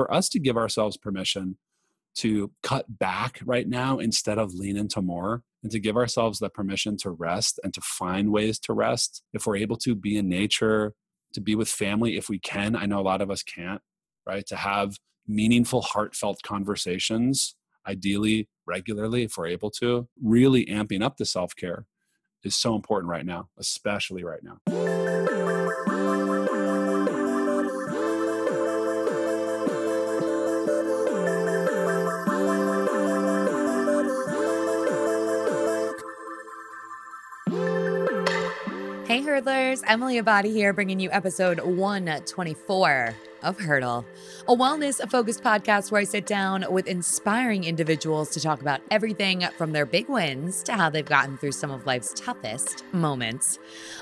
for us to give ourselves permission to cut back right now instead of lean into more and to give ourselves the permission to rest and to find ways to rest. If we're able to be in nature, to be with family, if we can, I know a lot of us can't, right? To have meaningful, heartfelt conversations, ideally regularly, if we're able to, really amping up the self care is so important right now, especially right now. Hey, hurdlers, Emily Abbate here, bringing you episode 124 of Hurdle, a wellness focused podcast where I sit down with inspiring individuals to talk about everything from their big wins to how they've gotten through some of life's toughest moments.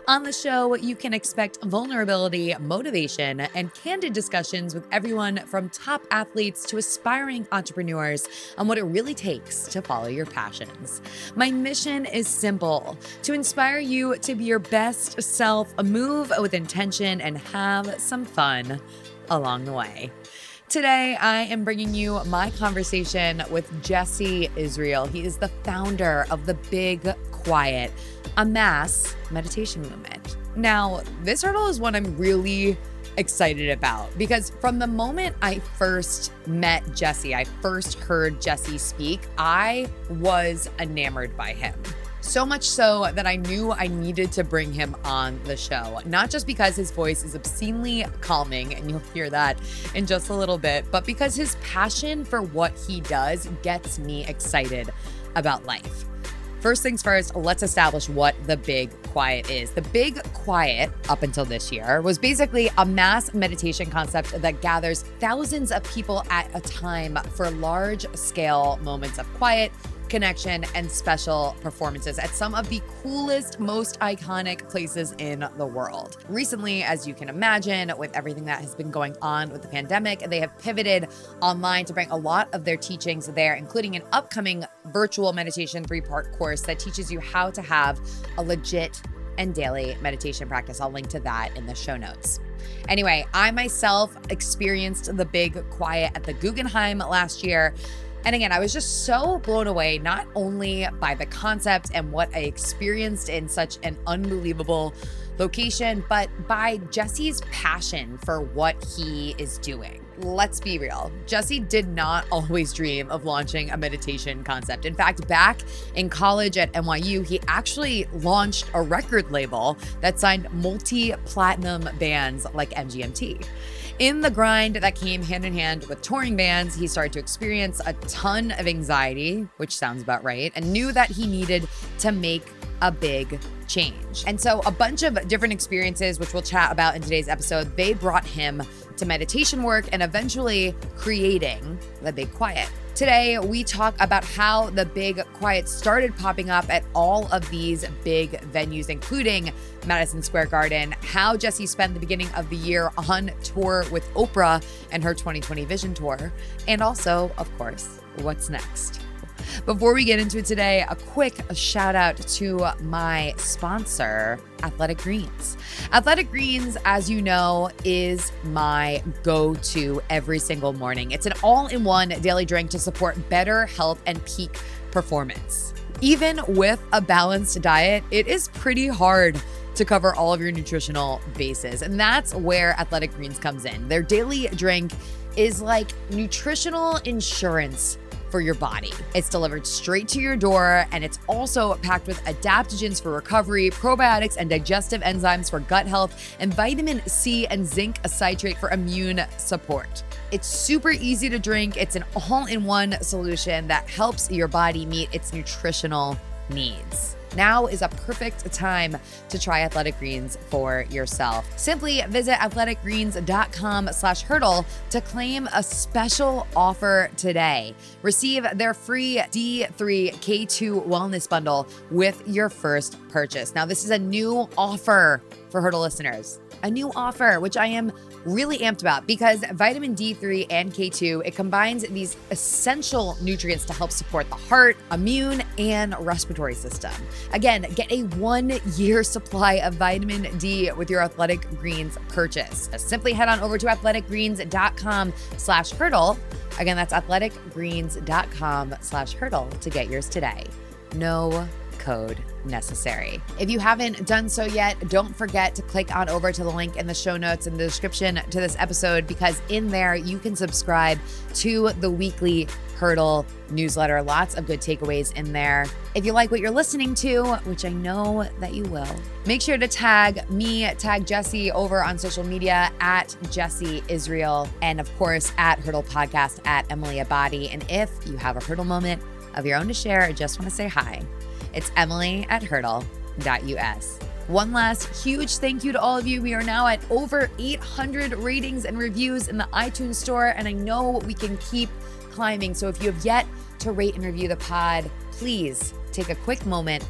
On the show, you can expect vulnerability, motivation, and candid discussions with everyone from top athletes to aspiring entrepreneurs on what it really takes to follow your passions. My mission is simple to inspire you to be your best self, move with intention, and have some fun along the way. Today, I am bringing you my conversation with Jesse Israel. He is the founder of the Big Quiet, a mass meditation movement. Now, this hurdle is one I'm really excited about because from the moment I first met Jesse, I first heard Jesse speak, I was enamored by him. So much so that I knew I needed to bring him on the show, not just because his voice is obscenely calming, and you'll hear that in just a little bit, but because his passion for what he does gets me excited about life. First things first, let's establish what the Big Quiet is. The Big Quiet, up until this year, was basically a mass meditation concept that gathers thousands of people at a time for large scale moments of quiet connection, and special performances at some of the coolest, most iconic places in the world. Recently, as you can imagine, with everything that has been going on with the pandemic, they have pivoted online to bring a lot of their teachings there, including an upcoming virtual meditation three part course that teaches you how to have a legit and daily meditation practice. I'll link to that in the show notes. Anyway, I myself experienced the big quiet at the Guggenheim last year. And again, I was just so blown away, not only by the concept and what I experienced in such an unbelievable location, but by Jesse's passion for what he is doing. Let's be real. Jesse did not always dream of launching a meditation concept. In fact, back in college at NYU, he actually launched a record label that signed multi platinum bands like MGMT. In the grind that came hand in hand with touring bands, he started to experience a ton of anxiety, which sounds about right, and knew that he needed to make a big change. And so, a bunch of different experiences, which we'll chat about in today's episode, they brought him to meditation work and eventually creating the Big Quiet. Today, we talk about how the Big Quiet started popping up at all of these big venues, including Madison Square Garden, how Jesse spent the beginning of the year on tour with Oprah and her 2020 Vision Tour, and also, of course, what's next. Before we get into it today, a quick shout out to my sponsor, Athletic Greens. Athletic Greens, as you know, is my go to every single morning. It's an all in one daily drink to support better health and peak performance. Even with a balanced diet, it is pretty hard to cover all of your nutritional bases. And that's where Athletic Greens comes in. Their daily drink is like nutritional insurance for your body. It's delivered straight to your door, and it's also packed with adaptogens for recovery, probiotics and digestive enzymes for gut health, and vitamin C and zinc citrate for immune support. It's super easy to drink. It's an all in one solution that helps your body meet its nutritional needs. Now is a perfect time to try Athletic Greens for yourself. Simply visit athleticgreens.com slash hurdle to claim a special offer today. Receive their free D3K2 wellness bundle with your first purchase. Now, this is a new offer for Hurdle listeners. A new offer, which I am really amped about because vitamin D3 and K2, it combines these essential nutrients to help support the heart, immune, and respiratory system. Again, get a one year supply of vitamin D with your Athletic Greens purchase. Simply head on over to athleticgreens.com slash hurdle. Again, that's athleticgreens.com slash hurdle to get yours today. No code necessary. If you haven't done so yet, don't forget to click on over to the link in the show notes in the description to this episode because in there you can subscribe to the weekly Hurdle newsletter. Lots of good takeaways in there. If you like what you're listening to, which I know that you will, make sure to tag me, tag Jesse over on social media at Jesse Israel, and of course at Hurdle Podcast at Emily Abbate. And if you have a Hurdle moment of your own to share, I just want to say hi it's Emily at hurdle.us. One last huge thank you to all of you. We are now at over 800 ratings and reviews in the iTunes store, and I know we can keep climbing. So if you have yet to rate and review the pod, please take a quick moment.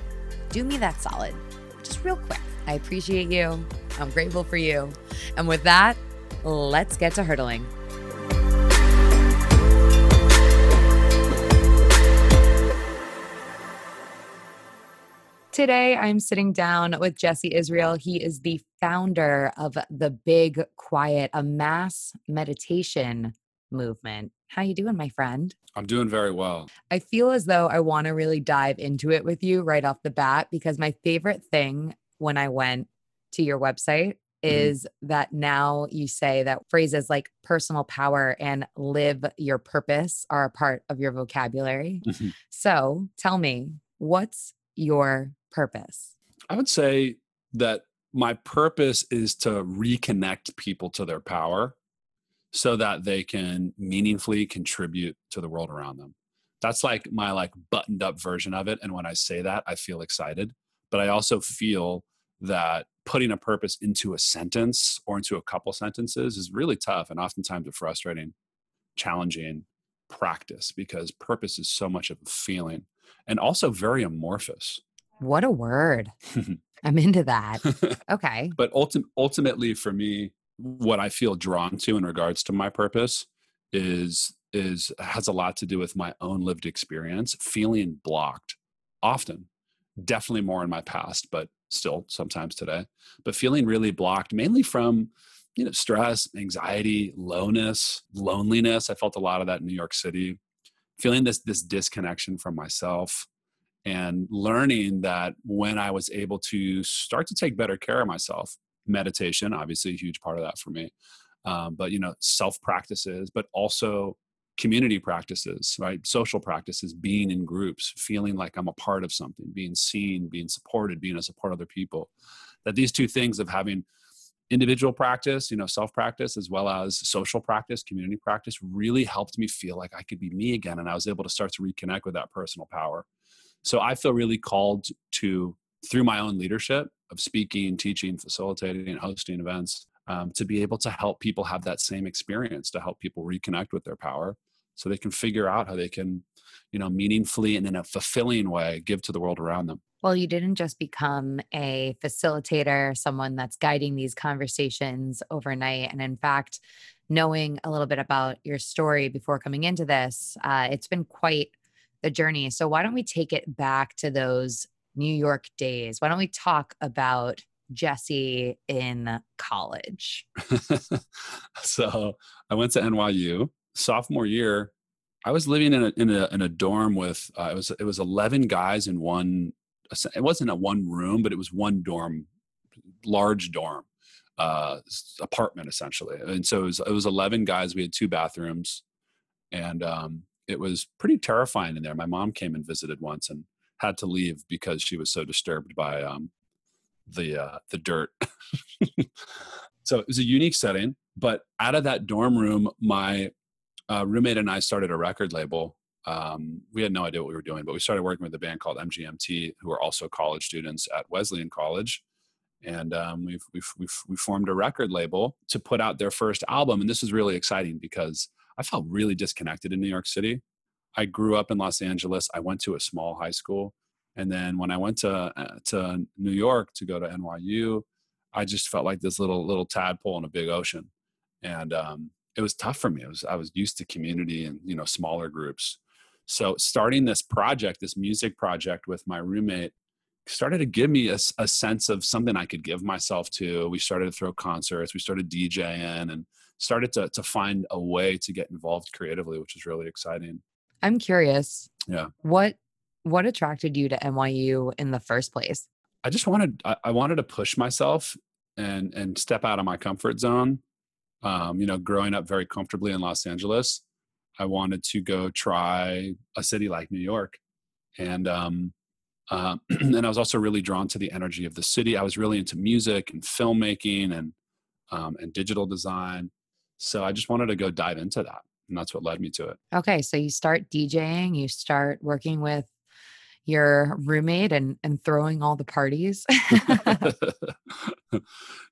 Do me that solid, just real quick. I appreciate you. I'm grateful for you. And with that, let's get to hurdling. Today, I'm sitting down with Jesse Israel. He is the founder of the Big Quiet, a mass meditation movement. How you doing, my friend? I'm doing very well. I feel as though I want to really dive into it with you right off the bat because my favorite thing when I went to your website mm-hmm. is mm-hmm. that now you say that phrases like personal power and live your purpose are a part of your vocabulary. Mm-hmm. So tell me, what's your purpose? I would say that my purpose is to reconnect people to their power so that they can meaningfully contribute to the world around them. That's like my like buttoned up version of it and when I say that I feel excited, but I also feel that putting a purpose into a sentence or into a couple sentences is really tough and oftentimes a frustrating, challenging practice because purpose is so much of a feeling and also very amorphous. What a word. I'm into that. Okay. but ulti- ultimately for me what I feel drawn to in regards to my purpose is is has a lot to do with my own lived experience feeling blocked often definitely more in my past but still sometimes today but feeling really blocked mainly from you know stress anxiety lowness loneliness i felt a lot of that in new york city feeling this this disconnection from myself and learning that when I was able to start to take better care of myself, meditation, obviously a huge part of that for me, um, but you know, self practices, but also community practices, right? Social practices, being in groups, feeling like I'm a part of something, being seen, being supported, being a support other people. That these two things of having individual practice, you know, self practice, as well as social practice, community practice, really helped me feel like I could be me again. And I was able to start to reconnect with that personal power. So I feel really called to, through my own leadership of speaking, teaching, facilitating, and hosting events, um, to be able to help people have that same experience, to help people reconnect with their power so they can figure out how they can, you know, meaningfully and in a fulfilling way give to the world around them. Well, you didn't just become a facilitator, someone that's guiding these conversations overnight. And in fact, knowing a little bit about your story before coming into this, uh, it's been quite the journey. So, why don't we take it back to those New York days? Why don't we talk about Jesse in college? so, I went to NYU sophomore year. I was living in a in a, in a dorm with uh, it was it was eleven guys in one. It wasn't a one room, but it was one dorm, large dorm, uh, apartment essentially. And so it was, it was eleven guys. We had two bathrooms, and um, it was pretty terrifying in there. My mom came and visited once and had to leave because she was so disturbed by um, the uh, the dirt. so it was a unique setting. But out of that dorm room, my uh, roommate and I started a record label. Um, we had no idea what we were doing, but we started working with a band called MGMT, who are also college students at Wesleyan College. And um, we've, we've, we've, we formed a record label to put out their first album. And this is really exciting because I felt really disconnected in New York City. I grew up in Los Angeles. I went to a small high school. And then when I went to, uh, to New York to go to NYU, I just felt like this little, little tadpole in a big ocean. and um, it was tough for me. It was I was used to community and you know smaller groups. So starting this project, this music project with my roommate, started to give me a, a sense of something I could give myself to. We started to throw concerts, we started DJing, and started to to find a way to get involved creatively, which was really exciting. I'm curious. Yeah. What what attracted you to NYU in the first place? I just wanted I, I wanted to push myself and and step out of my comfort zone. Um, you know, growing up very comfortably in Los Angeles, I wanted to go try a city like New York, and um, uh, and I was also really drawn to the energy of the city. I was really into music and filmmaking and um, and digital design, so I just wanted to go dive into that, and that's what led me to it. Okay, so you start DJing, you start working with your roommate and and throwing all the parties.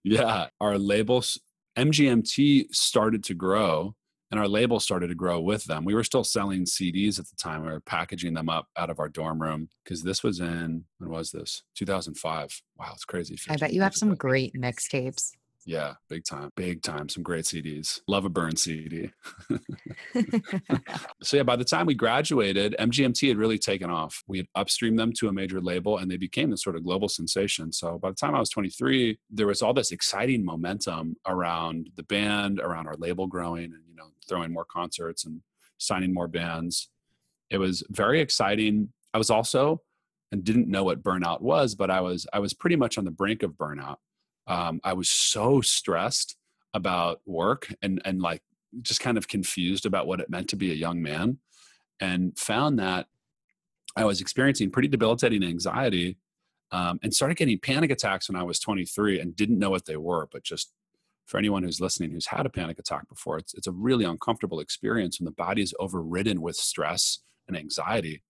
yeah, our labels MGMT started to grow and our label started to grow with them. We were still selling CDs at the time. We were packaging them up out of our dorm room because this was in when was this? 2005. Wow, it's crazy. I bet you have some great mixtapes. Yeah, big time, big time. Some great CDs. Love a burn CD. so yeah, by the time we graduated, MGMT had really taken off. We had upstreamed them to a major label, and they became this sort of global sensation. So by the time I was 23, there was all this exciting momentum around the band, around our label growing, and you know, throwing more concerts and signing more bands. It was very exciting. I was also and didn't know what burnout was, but I was I was pretty much on the brink of burnout um, I was so stressed about work and and like just kind of confused about what it meant to be a young man, and found that I was experiencing pretty debilitating anxiety, um, and started getting panic attacks when I was 23 and didn't know what they were, but just for anyone who's listening who's had a panic attack before, it's, it's a really uncomfortable experience when the body is overridden with stress and anxiety.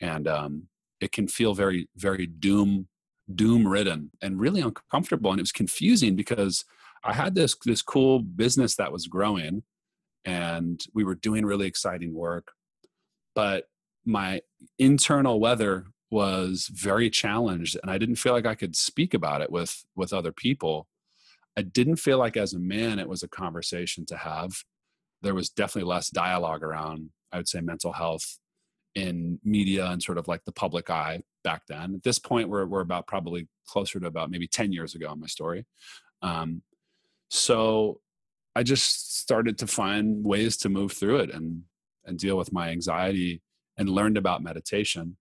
And um, it can feel very, very doom doom ridden and really uncomfortable. And it was confusing because I had this this cool business that was growing and we were doing really exciting work. But my internal weather was very challenged and I didn't feel like I could speak about it with with other people. I didn't feel like as a man it was a conversation to have. There was definitely less dialogue around, I would say, mental health in media and sort of like the public eye back then. At this point, we're, we're about probably closer to about maybe 10 years ago in my story. Um, so I just started to find ways to move through it and, and deal with my anxiety and learned about meditation.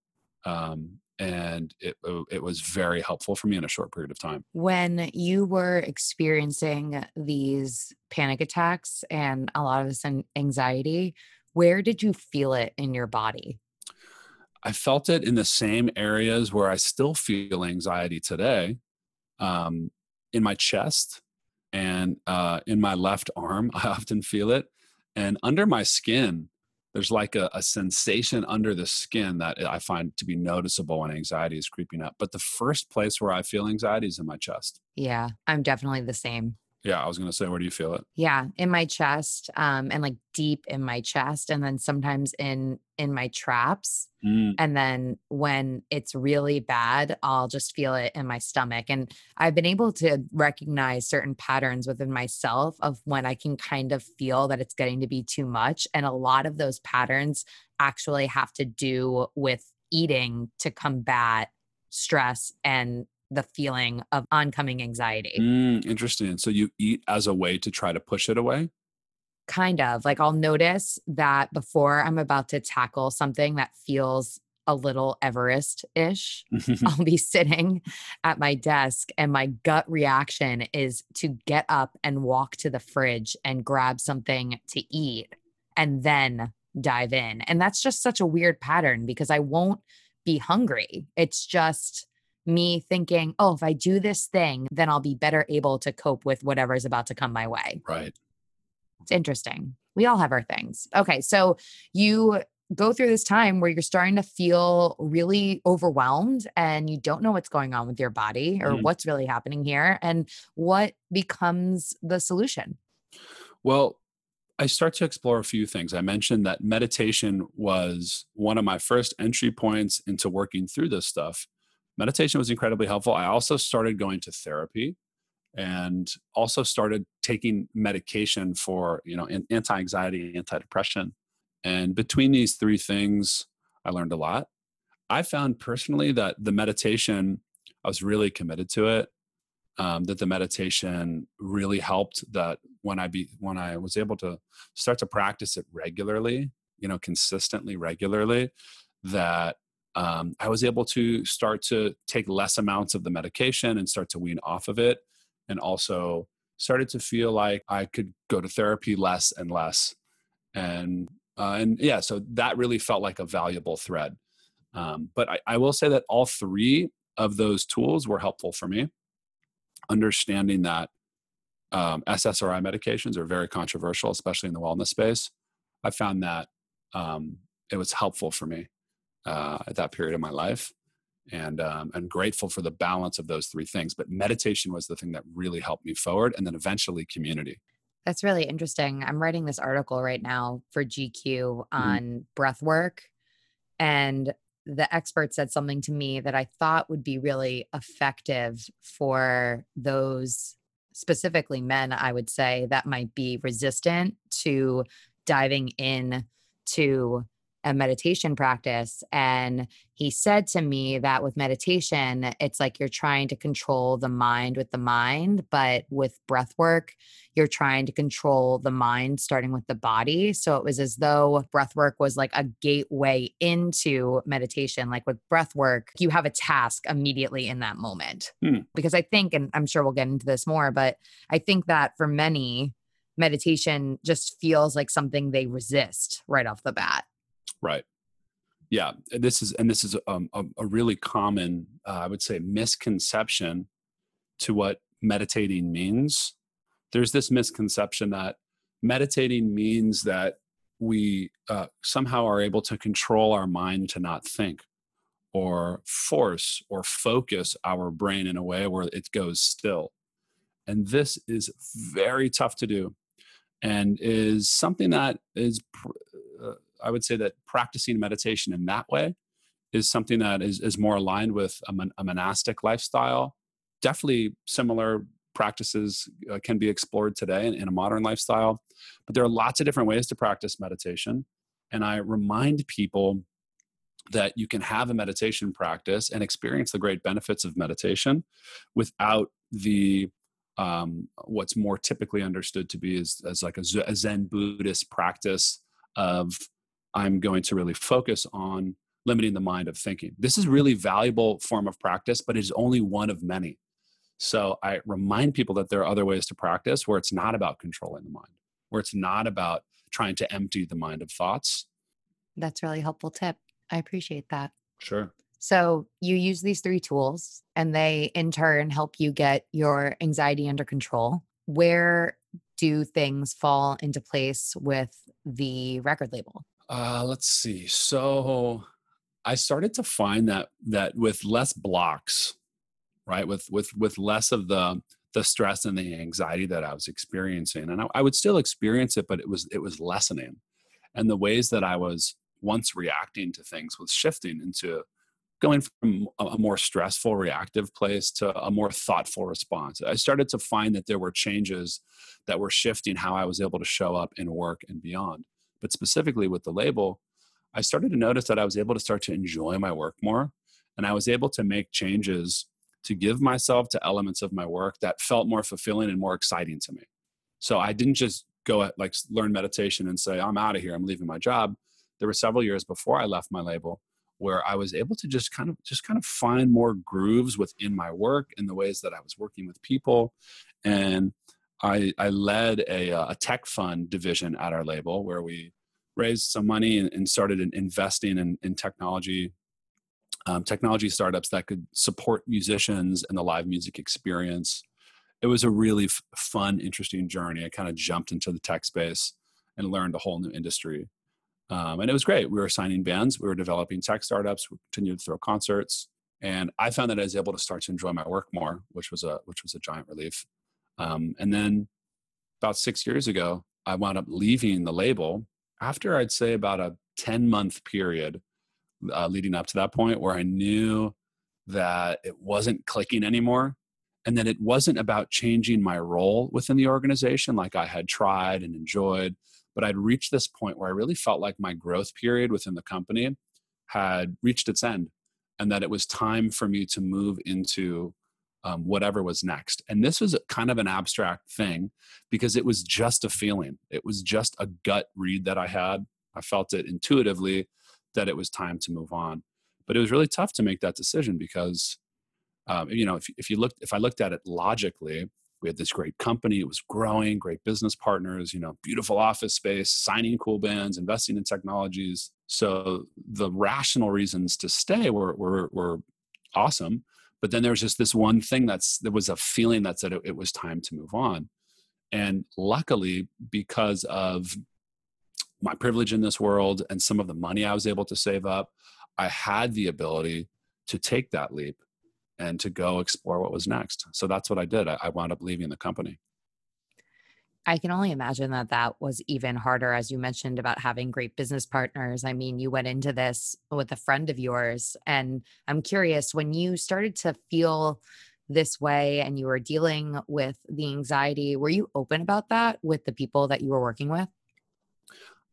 Um, and it, it was very helpful for me in a short period of time. When you were experiencing these panic attacks and a lot of this anxiety, where did you feel it in your body? I felt it in the same areas where I still feel anxiety today, um, in my chest and uh, in my left arm. I often feel it, and under my skin. There's like a, a sensation under the skin that I find to be noticeable when anxiety is creeping up. But the first place where I feel anxiety is in my chest. Yeah, I'm definitely the same. Yeah, I was gonna say, where do you feel it? Yeah, in my chest, um, and like deep in my chest, and then sometimes in in my traps. Mm. And then when it's really bad, I'll just feel it in my stomach. And I've been able to recognize certain patterns within myself of when I can kind of feel that it's getting to be too much. And a lot of those patterns actually have to do with eating to combat stress and the feeling of oncoming anxiety. Mm, interesting. So you eat as a way to try to push it away? Kind of. Like I'll notice that before I'm about to tackle something that feels a little Everest ish, I'll be sitting at my desk and my gut reaction is to get up and walk to the fridge and grab something to eat and then dive in. And that's just such a weird pattern because I won't be hungry. It's just me thinking, oh, if I do this thing, then I'll be better able to cope with whatever is about to come my way. Right. It's interesting. We all have our things. Okay. So you go through this time where you're starting to feel really overwhelmed and you don't know what's going on with your body or mm what's really happening here and what becomes the solution. Well, I start to explore a few things. I mentioned that meditation was one of my first entry points into working through this stuff meditation was incredibly helpful. I also started going to therapy and also started taking medication for you know anti-anxiety anti-depression and between these three things i learned a lot i found personally that the meditation i was really committed to it um, that the meditation really helped that when i be when i was able to start to practice it regularly you know consistently regularly that um, i was able to start to take less amounts of the medication and start to wean off of it and also started to feel like I could go to therapy less and less. And uh, and yeah, so that really felt like a valuable thread. Um, but I, I will say that all three of those tools were helpful for me. Understanding that um, SSRI medications are very controversial, especially in the wellness space. I found that um, it was helpful for me uh, at that period of my life and um, I'm grateful for the balance of those three things. But meditation was the thing that really helped me forward, and then eventually community. That's really interesting. I'm writing this article right now for GQ mm-hmm. on mm-hmm. breath work, and the expert said something to me that I thought would be really effective for those specifically men, I would say, that might be resistant to diving in to a meditation practice. And he said to me that with meditation, it's like you're trying to control the mind with the mind, but with breath work, you're trying to control the mind starting with the body. So it was as though breath work was like a gateway into meditation. Like with breath work, you have a task immediately in that moment. Hmm. Because I think, and I'm sure we'll get into this more, but I think that for many, meditation just feels like something they resist right off the bat. Right. Yeah, this is and this is um, a, a, really common, uh, I would say, misconception to what meditating means. There's this misconception that meditating means that we uh, somehow are able to control our mind to not think or force or focus our brain in a way where it goes still. And this is very tough to do and is something that is I would say that practicing meditation in that way is something that is, is more aligned with a, mon- a monastic lifestyle. Definitely similar practices uh, can be explored today in, in a modern lifestyle, but there are lots of different ways to practice meditation. And I remind people that you can have a meditation practice and experience the great benefits of meditation without the um, what's more typically understood to be as, as like a, a Zen Buddhist practice of I'm going to really focus on limiting the mind of thinking. This is really valuable form of practice, but it is only one of many. So I remind people that there are other ways to practice where it's not about controlling the mind, where it's not about trying to empty the mind of thoughts. That's really helpful tip. I appreciate that. Sure. So you use these three tools and they in turn help you get your anxiety under control. Where do things fall into place with the record label? Uh, let's see. So I started to find that that with less blocks, right, with with with less of the the stress and the anxiety that I was experiencing, and I, I would still experience it, but it was it was lessening, and the ways that I was once reacting to things was shifting into going from a more stressful reactive place to a more thoughtful response i started to find that there were changes that were shifting how i was able to show up in work and beyond but specifically with the label, I started to notice that I was able to start to enjoy my work more. And I was able to make changes to give myself to elements of my work that felt more fulfilling and more exciting to me. So I didn't just go at like learn meditation and say, I'm out of here, I'm leaving my job. There were several years before I left my label where I was able to just kind of just kind of find more grooves within my work and the ways that I was working with people. And I, I led a, uh, a tech fund division at our label where we raised some money and, and started investing in, in technology um, technology startups that could support musicians and the live music experience. It was a really f- fun, interesting journey. I kind of jumped into the tech space and learned a whole new industry. Um, and it was great. We were signing bands, we were developing tech startups, we continued to throw concerts, and I found that I was able to start to enjoy my work more, which was a which was a giant relief. Um, and then about six years ago, I wound up leaving the label after I'd say about a 10 month period uh, leading up to that point where I knew that it wasn't clicking anymore. and that it wasn't about changing my role within the organization like I had tried and enjoyed, but I'd reached this point where I really felt like my growth period within the company had reached its end and that it was time for me to move into um, whatever was next. And this was kind of an abstract thing because it was just a feeling. It was just a gut read that I had. I felt it intuitively that it was time to move on. But it was really tough to make that decision because, um, you know, if, if you looked, if I looked at it logically, we had this great company. It was growing, great business partners, you know, beautiful office space, signing cool bands, investing in technologies. So the rational reasons to stay were, were, were awesome but then there was just this one thing that's there was a feeling that said it, it was time to move on. And luckily because of my privilege in this world and some of the money i was able to save up i had the ability to take that leap and to go explore what was next. So that's what i did. I, I wound up leaving the company I can only imagine that that was even harder, as you mentioned about having great business partners. I mean, you went into this with a friend of yours. And I'm curious when you started to feel this way and you were dealing with the anxiety, were you open about that with the people that you were working with?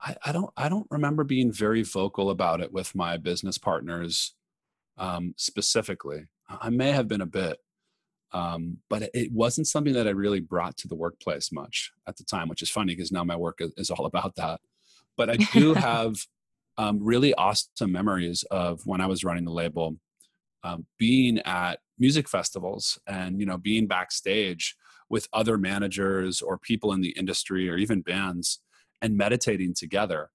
I, I don't I don't remember being very vocal about it with my business partners um, specifically. I may have been a bit, um, but it wasn't something that I really brought to the workplace much at the time, which is funny because now my work is all about that. But I do have um, really awesome memories of when I was running the label, um, being at music festivals and you know being backstage with other managers or people in the industry or even bands and meditating together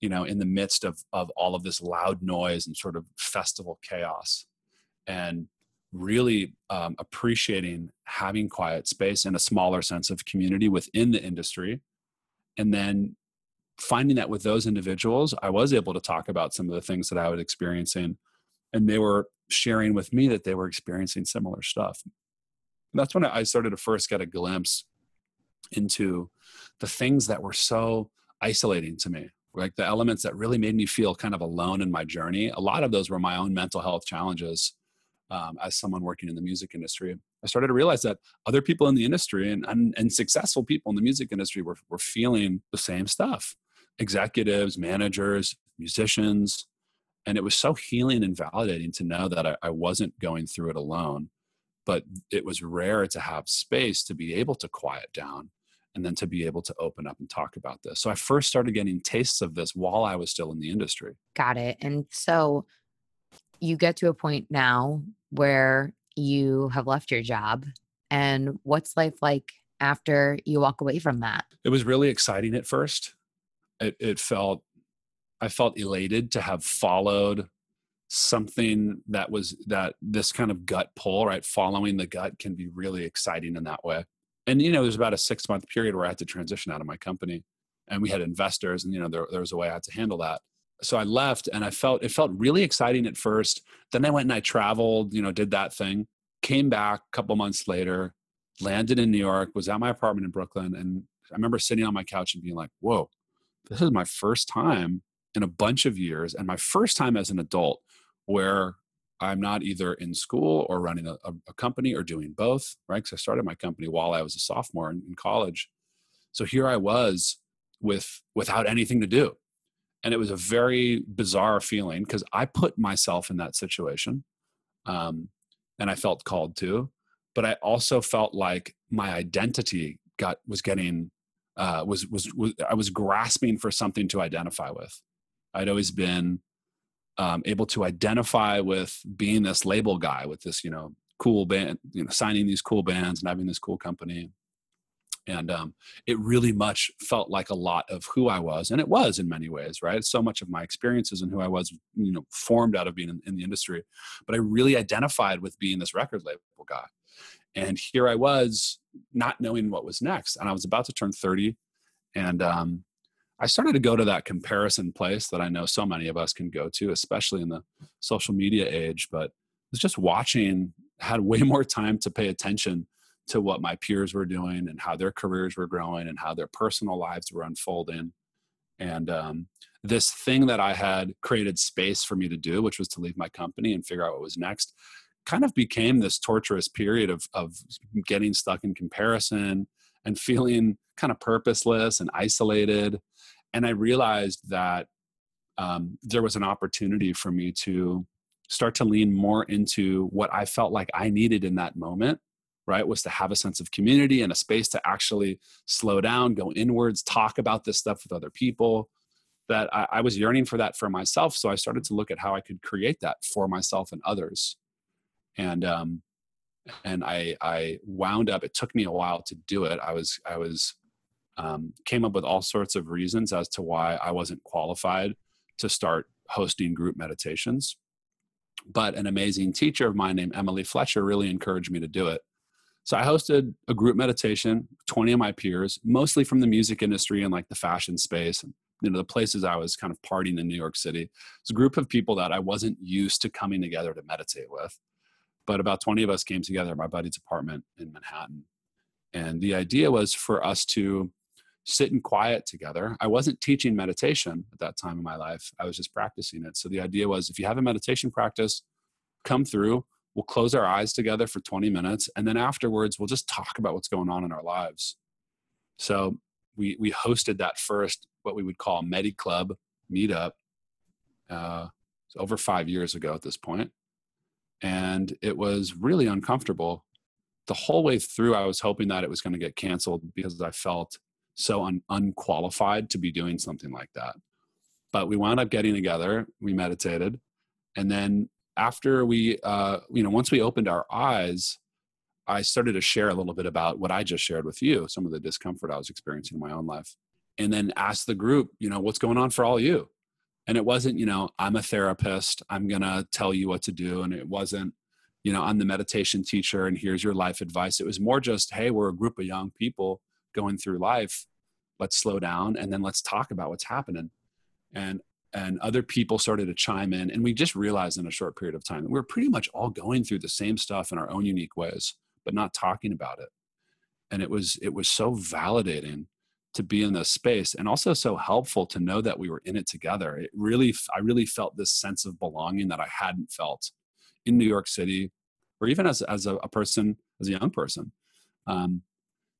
you know in the midst of of all of this loud noise and sort of festival chaos and really um, appreciating having quiet space and a smaller sense of community within the industry. And then finding that with those individuals i was able to talk about some of the things that i was experiencing and they were sharing with me that they were experiencing similar stuff. And that's when i started to first get a glimpse into the things that were so isolating to me like the elements that really made me feel kind of alone in my journey. A lot of those were my own mental health challenges um, as someone working in the music industry. I started to realize that other people in the industry and, and, and successful people in the music industry were, were feeling the same stuff executives, managers, musicians. And it was so healing and validating to know that I, I wasn't going through it alone. But it was rare to have space to be able to quiet down and then to be able to open up and talk about this. So I first started getting tastes of this while I was still in the industry. Got it. And so you get to a point now where you have left your job and what's life like after you walk away from that? It was really exciting at first. It, it felt i felt elated to have followed something that was that this kind of gut pull right? Following the gut can be really exciting in that way. And you know there's about a six month period where i had to transition out of my company and we had investors and you know there, there was a way i had to handle that so I left and I felt it felt really exciting at first. Then I went and I traveled, you know, did that thing, came back a couple months later, landed in New York, was at my apartment in Brooklyn. And I remember sitting on my couch and being like, whoa, this is my first time in a bunch of years and my first time as an adult where I'm not either in school or running a, a company or doing both, right? Because I started my company while I was a sophomore in, in college. So here I was with without anything to do and it was a very bizarre feeling because I put myself in that situation, um, and I felt called to, but I also felt like my identity got was getting uh, was, was was I was grasping for something to identify with. I'd always been um, able to identify with being this label guy with this you know cool band, you know, signing these cool bands and having this cool company and um, it really much felt like a lot of who i was and it was in many ways right? So much of my experiences and who i was you know formed out of being in, in the industry but i really identified with being this record label guy. And here i was not knowing what was next and i was about to turn 30 and um, i started to go to that comparison place that i know so many of us can go to especially in the social media age but was just watching had way more time to pay attention to what my peers were doing and how their careers were growing and how their personal lives were unfolding. And um, this thing that I had created space for me to do, which was to leave my company and figure out what was next, kind of became this torturous period of of getting stuck in comparison and feeling kind of purposeless and isolated. And I realized that um, there was an opportunity for me to start to lean more into what I felt like I needed in that moment, right? Was to have a sense of community and a space to actually slow down, go inwards, talk about this stuff with other people. That I, I was yearning for that for myself. So I started to look at how I could create that for myself and others. And um, and I I wound up. It took me a while to do it. I was I was um, came up with all sorts of reasons as to why I wasn't qualified to start hosting group meditations. But an amazing teacher of mine named Emily Fletcher really encouraged me to do it. So I hosted a group meditation, 20 of my peers, mostly from the music industry and like the fashion space you know the places I was kind of partying in New York City. It's a group of people that I wasn't used to coming together to meditate with. But about 20 of us came together at my buddy's apartment in Manhattan. And the idea was for us to sit in quiet together. I wasn't teaching meditation at that time in my life. I was just practicing it. So the idea was if you have a meditation practice, come through, we'll close our eyes together for 20 minutes and then afterwards we'll just talk about what's going on in our lives. So we we hosted that first what we would call Medi Club meetup uh, over five years ago at this point, and it was really uncomfortable. The whole way through, I was hoping that it was going to get canceled because I felt so un- unqualified to be doing something like that. But we wound up getting together, we meditated, and then after we, uh, you know, once we opened our eyes, I started to share a little bit about what I just shared with you, some of the discomfort I was experiencing in my own life, and then asked the group, you know, what's going on for all you? And it wasn't, you know, I'm a therapist, I'm gonna tell you what to do, and it wasn't, you know, I'm the meditation teacher, and here's your life advice. It was more just, hey, we're a group of young people going through life let's slow down and then let's talk about what's happening and and other people started to chime in and we just realized in a short period of time that we are pretty much all going through the same stuff in our own unique ways but not talking about it. And it was it was so validating to be in this space and also so helpful to know that we were in it together. It really i really felt this sense of belonging that i hadn't felt in new york city or even as, as a, a person as a young person. Um,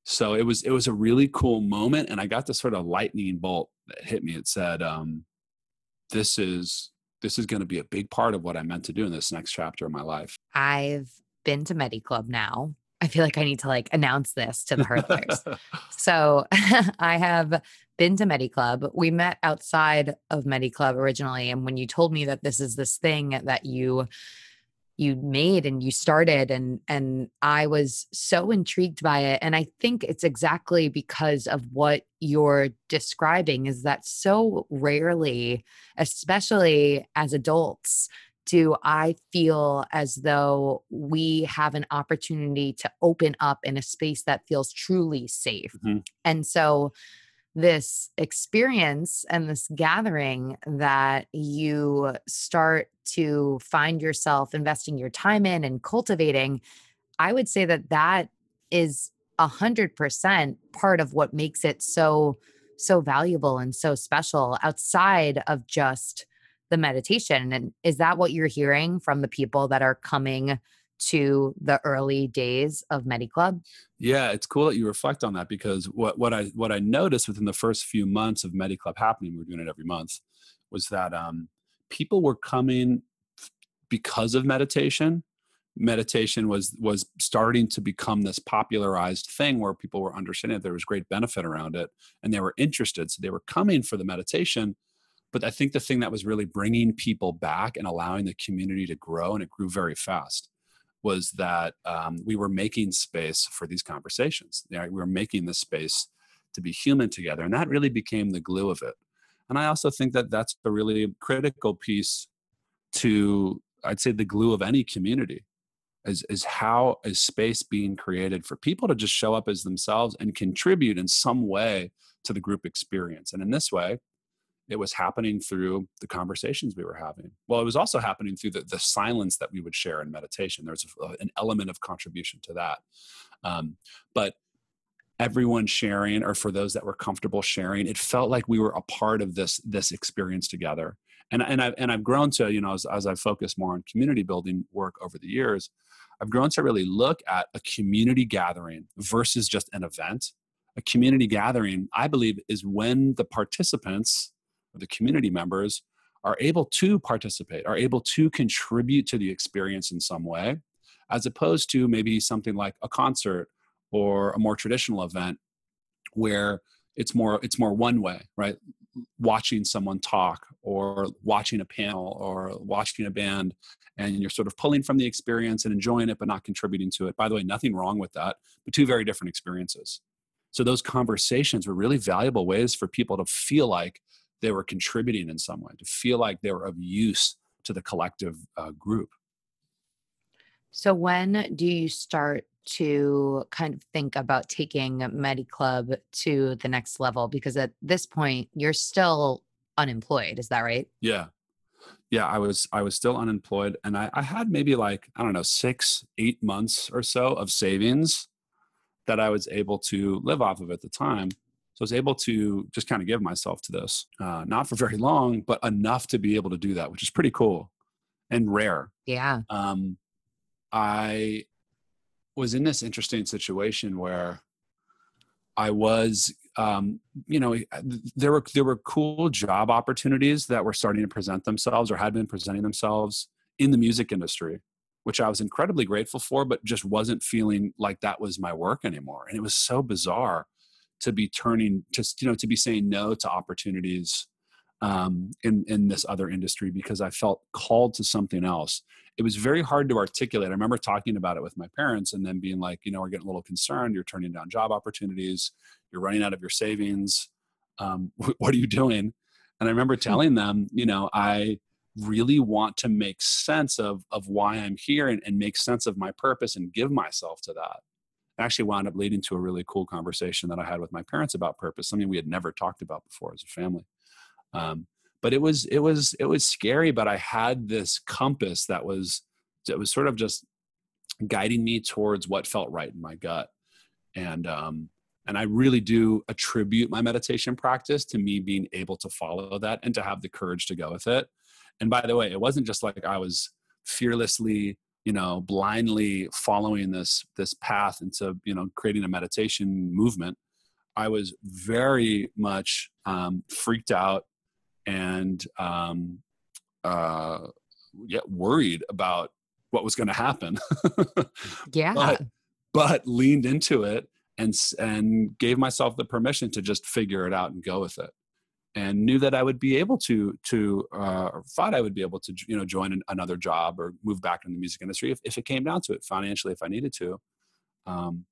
so it was it was a really cool moment and i got this sort of lightning bolt that hit me. It said um, this is this is going to be a big part of what i meant to do in this next chapter of my life. I've been to medi club now. I feel like i need to like announce this to the hurdlers. So i have been to medi club. We met outside of medi club originally and when you told me that this is this thing that you you made and you started and and I was so intrigued by it and I think it's exactly because of what you're describing is that so rarely especially as adults do I feel as though we have an opportunity to open up in a space that feels truly safe. Mm-hmm. And so this experience and this gathering that you start to find yourself investing your time in and cultivating, I would say that that is a hundred percent part of what makes it so so valuable and so special outside of just the meditation. And is that what you're hearing from the people that are coming to the early days of MediClub? Yeah, it's cool that you reflect on that because what, what I what I noticed within the first few months of MediClub happening, we are doing it every month, was that um, people were coming because of meditation. Meditation was was starting to become this popularized thing where people were understanding that there was great benefit around it, and they were interested. So they were coming for the meditation. But I think the thing that was really bringing people back and allowing the community to grow, and it grew very fast, was that um, we were making space for these conversations. Know, we were making the space to be human together, and that really became the glue of it. And I also think that that's a really critical piece to, I'd say, the glue of any community. Is, is how is space being created for people to just show up as themselves and contribute in some way to the group experience and in this way it was happening through the conversations we were having. Well it was also happening through the, the silence that we would share in meditation. There's an element of contribution to that. Um, but everyone sharing or for those that were comfortable sharing it felt like we were a part of this this experience together. And and I've and I've grown to you know as, as I've focused more on community building work over the years I've grown to really look at a community gathering versus just an event. A community gathering I believe is when the participants the community members are able to participate are able to contribute to the experience in some way as opposed to maybe something like a concert or a more traditional event where it's more it's more one way right? Watching someone talk or watching a panel or watching a band and you're sort of pulling from the experience and enjoying it but not contributing to it. By the way nothing wrong with that but two very different experiences. So those conversations were really valuable ways for people to feel like they were contributing in some way to feel like they were of use to the collective uh, group so when do you start to kind of think about taking MediClub to the next level? Because at this point, you're still unemployed. Is that right? Yeah. Yeah, I was I was still unemployed and I, I had maybe like, I don't know, six, eight months or so of savings that I was able to live off of at the time. So I was able to just kind of give myself to this, uh, not for very long, but enough to be able to do that, which is pretty cool and rare. Yeah. Um, I was in this interesting situation where I was, um, you know, there were there were cool job opportunities that were starting to present themselves or had been presenting themselves in the music industry, which I was incredibly grateful for, but just wasn't feeling like that was my work anymore. And it was so bizarre to be turning, just you know, to be saying no to opportunities um, in in this other industry because I felt called to something else. It was very hard to articulate. I remember talking about it with my parents and then being like, you know, we're getting a little concerned. You're turning down job opportunities. You're running out of your savings. Um, what are you doing? And I remember hmm. telling them, you know, I really want to make sense of of why I'm here and, and make sense of my purpose and give myself to that. Actually wound up leading to a really cool conversation that I had with my parents about purpose, something we had never talked about before as a family. Um, but it was it was it was scary. But I had this compass that was that was sort of just guiding me towards what felt right in my gut, and um, and I really do attribute my meditation practice to me being able to follow that and to have the courage to go with it. And by the way, it wasn't just like I was fearlessly you know blindly following this this path into you know creating a meditation movement i was very much um, freaked out and um, uh, get worried about what was going to happen. yeah. But, but leaned into it and and gave myself the permission to just figure it out and go with it and knew that I would be able to to uh, or thought I would be able to you know join an, another job or move back in the music industry if, if it came down to it financially if I needed to. Um,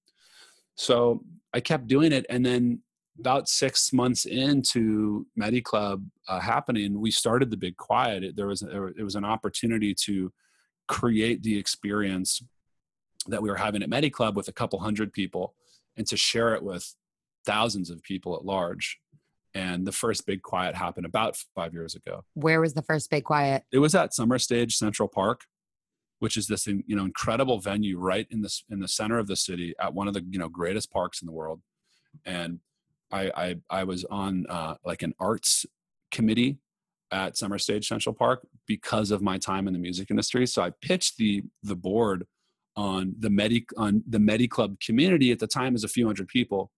so I kept doing it, and then about six months into MediClub uh, happening, we started the Big Quiet. It, there was it was an opportunity to create the experience that we were having at MediClub with a couple hundred people, and to share it with thousands of people at large. And the first Big Quiet happened about five years ago. Where was the first Big Quiet? It was at Summer Stage Central Park, which is this you know incredible venue right in this in the center of the city at one of the you know greatest parks in the world. And I I, I was on uh, like an arts committee at Summer Stage Central Park because of my time in the music industry. So I pitched the the board on the Medi on the MediClub community at the time as a few hundred people,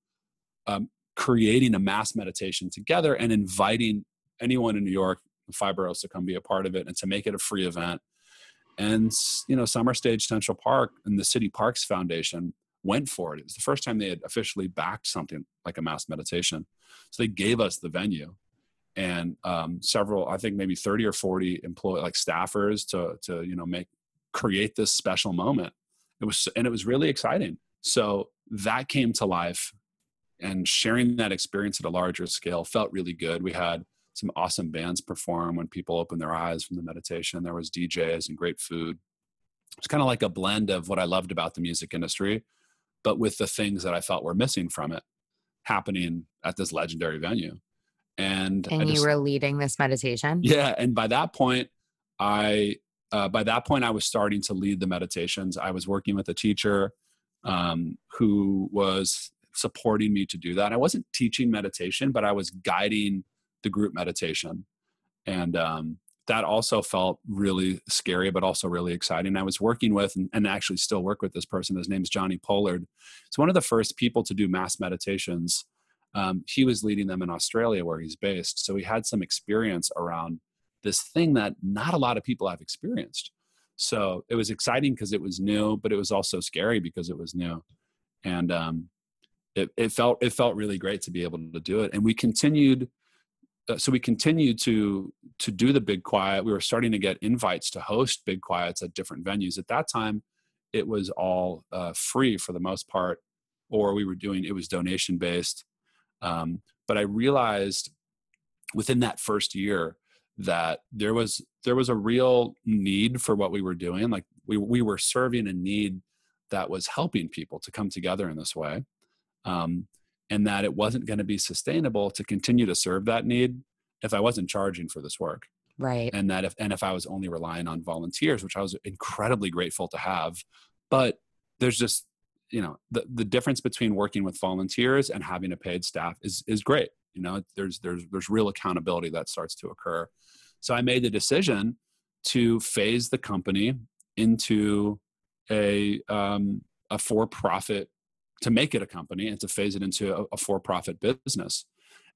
um, creating a mass meditation together and inviting anyone in New York, five boroughs, to come be a part of it and to make it a free event. And you know, Summer Stage Central Park and the City Parks Foundation went for it. It was the first time they had officially backed something like a mass meditation. So they gave us the venue and um, several, I think maybe 30 or 40 employee like staffers to, to, you know, make, create this special moment. It was, and it was really exciting. So that came to life and sharing that experience at a larger scale felt really good. We had some awesome bands perform when people opened their eyes from the meditation. There was DJs and great food. It's kind of like a blend of what I loved about the music industry but with the things that I felt were missing from it happening at this legendary venue. And and just, you were leading this meditation. Yeah, and by that point, I uh, by that point I was starting to lead the meditations. I was working with a teacher um, who was supporting me to do that. I wasn't teaching meditation, but I was guiding the group meditation. And um, that also felt really scary, but also really exciting. I was working with and, and actually still work with this person. His name's Jonni Pollard. He's one of the first people to do mass meditations. Um, he was leading them in Australia, where he's based. So he had some experience around this thing that not a lot of people have experienced. So it was exciting because it was new, but it was also scary because it was new. And um, it, it felt it felt really great to be able to do it. And we continued uh, so we continued to to do the big quiet. We were starting to get invites to host big quiets at different venues. At that time it was all uh, free for the most part or we were doing it was donation based um, but i realized within that first year that there was there was a real need for what we were doing. Like we, we were serving a need that was helping people to come together in this way um, and that it wasn't going to be sustainable to continue to serve that need if I wasn't charging for this work. Right. And that if and if I was only relying on volunteers, which I was incredibly grateful to have, but there's just you know the the difference between working with volunteers and having a paid staff is is great. You know, there's there's there's real accountability that starts to occur. So I made the decision to phase the company into a um, a for profit to make it a company and to phase it into a, a for-profit business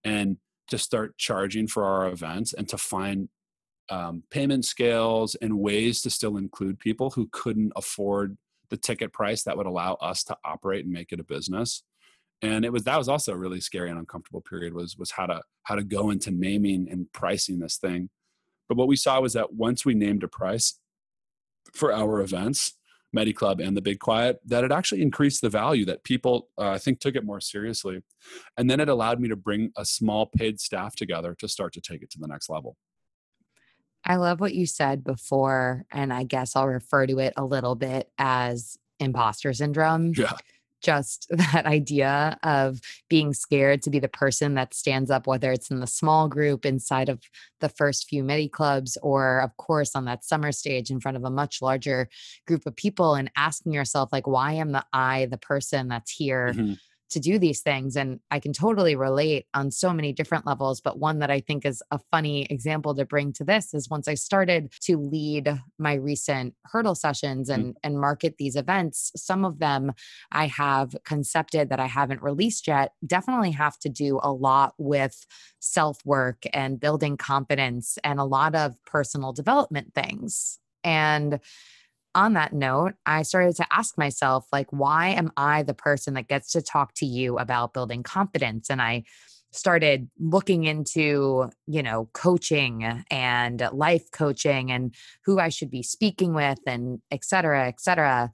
and to start charging for our events and to find um, payment scales and ways to still include people who couldn't afford the ticket price that would allow us to operate and make it a business. And it was that was also a really scary and uncomfortable period was was how to how to go into naming and pricing this thing. But what we saw was that once we named a price for our events Medi Club and the Big Quiet, that it actually increased the value that people, uh, I think, took it more seriously. And then it allowed me to bring a small paid staff together to start to take it to the next level. I love what you said before, and I guess I'll refer to it a little bit as imposter syndrome. Yeah just that idea of being scared to be the person that stands up, whether it's in the small group inside of the first few Medi Clubs, or of course on that summer stage in front of a much larger group of people, and asking yourself, like, why am the I the person that's here? Mm-hmm to do these things. And I can totally relate on so many different levels. But one that I think is a funny example to bring to this is once I started to lead my recent hurdle sessions and, mm-hmm. and market these events, some of them I have concepted that I haven't released yet definitely have to do a lot with self work and building confidence and a lot of personal development things. And on that note, I started to ask myself, like, why am I the person that gets to talk to you about building confidence? And I started looking into, you know, coaching and life coaching and who I should be speaking with and et cetera, et cetera.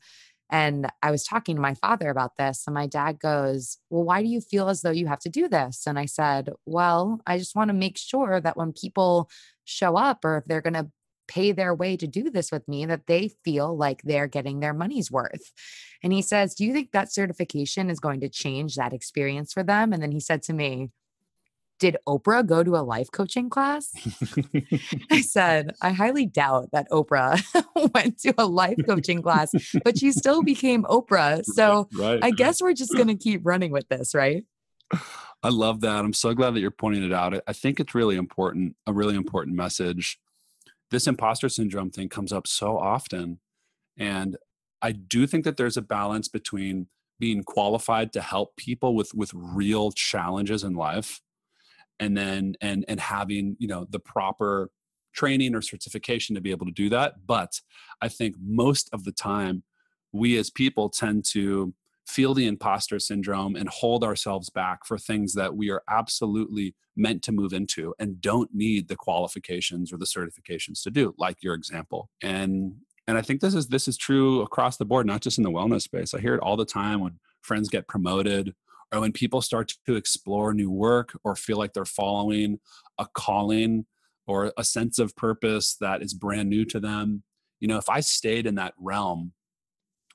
And I was talking to my father about this, and my dad goes, Well, why do you feel as though you have to do this? And I said, Well, I just want to make sure that when people show up or if they're going to pay their way to do this with me that they feel like they're getting their money's worth. And he says, Do you think that certification is going to change that experience for them? And then he said to me, did Oprah go to a life coaching class? I said, I highly doubt that Oprah went to a life coaching class, but she still became Oprah. So right. I guess we're just going to keep running with this, right? I love that. I'm so glad that you're pointing it out. I think it's really important, a really important message this imposter syndrome thing comes up so often. And I do think that there's a balance between being qualified to help people with with real challenges in life and then and and having you know the proper training or certification to be able to do that but i think most of the time we as people tend to feel the imposter syndrome and hold ourselves back for things that we are absolutely meant to move into and don't need the qualifications or the certifications to do like your example. And and i think this is this is true across the board not just in the wellness space. I hear it all the time when friends get promoted or when people start to explore new work or feel like they're following a calling or a sense of purpose that is brand new to them. You know if i stayed in that realm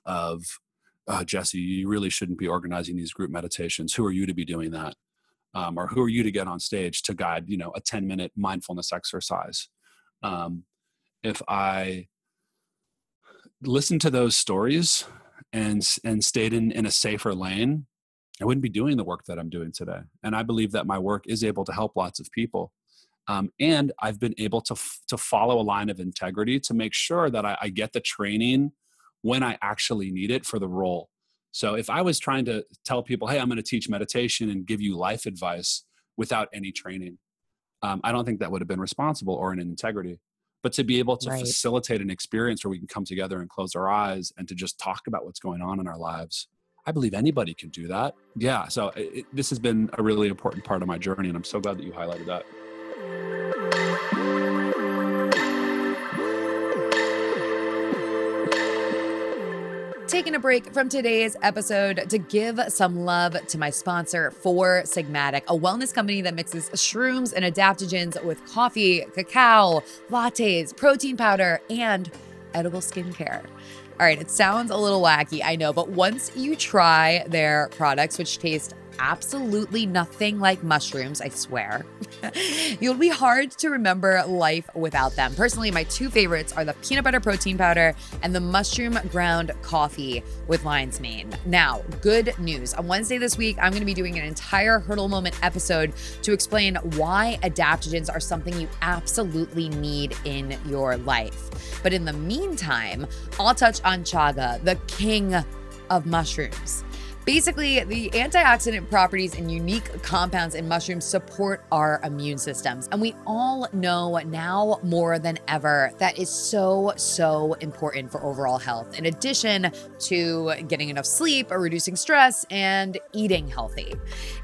of oh, Jesse, you really shouldn't be organizing these group meditations. Who are you to be doing that? Um, or who are you to get on stage to guide, you know, a 10 minute mindfulness exercise? Um, if I listened to those stories and, and stayed in, in a safer lane, I wouldn't be doing the work that I'm doing today. And I believe that my work is able to help lots of people. Um, and I've been able to f- to follow a line of integrity to make sure that I, I get the training when I actually need it for the role. So if I was trying to tell people, "Hey, I'm going to teach meditation and give you life advice," without any training, um, I don't think that would have been responsible or in integrity. But to be able to right. facilitate an experience where we can come together and close our eyes and to just talk about what's going on in our lives, I believe anybody can do that. Yeah. So it, this has been a really important part of my journey, and I'm so glad that you highlighted that. Taking a break from today's episode to give some love to my sponsor, Four Sigmatic, a wellness company that mixes shrooms and adaptogens with coffee, cacao, lattes, protein powder, and edible skincare. All right, it sounds a little wacky, I know, but once you try their products, which taste absolutely nothing like mushrooms, I swear. You'll be hard to remember life without them. Personally, my two favorites are the peanut butter protein powder and the mushroom ground coffee with lion's mane. Now, good news. On Wednesday this week, I'm going to be doing an entire Hurdle Moment episode to explain why adaptogens are something you absolutely need in your life. But in the meantime, I'll touch on chaga, the king of mushrooms. Basically, the antioxidant properties and unique compounds in mushrooms support our immune systems. And we all know now more than ever that is so, so important for overall health, in addition to getting enough sleep, or reducing stress, and eating healthy.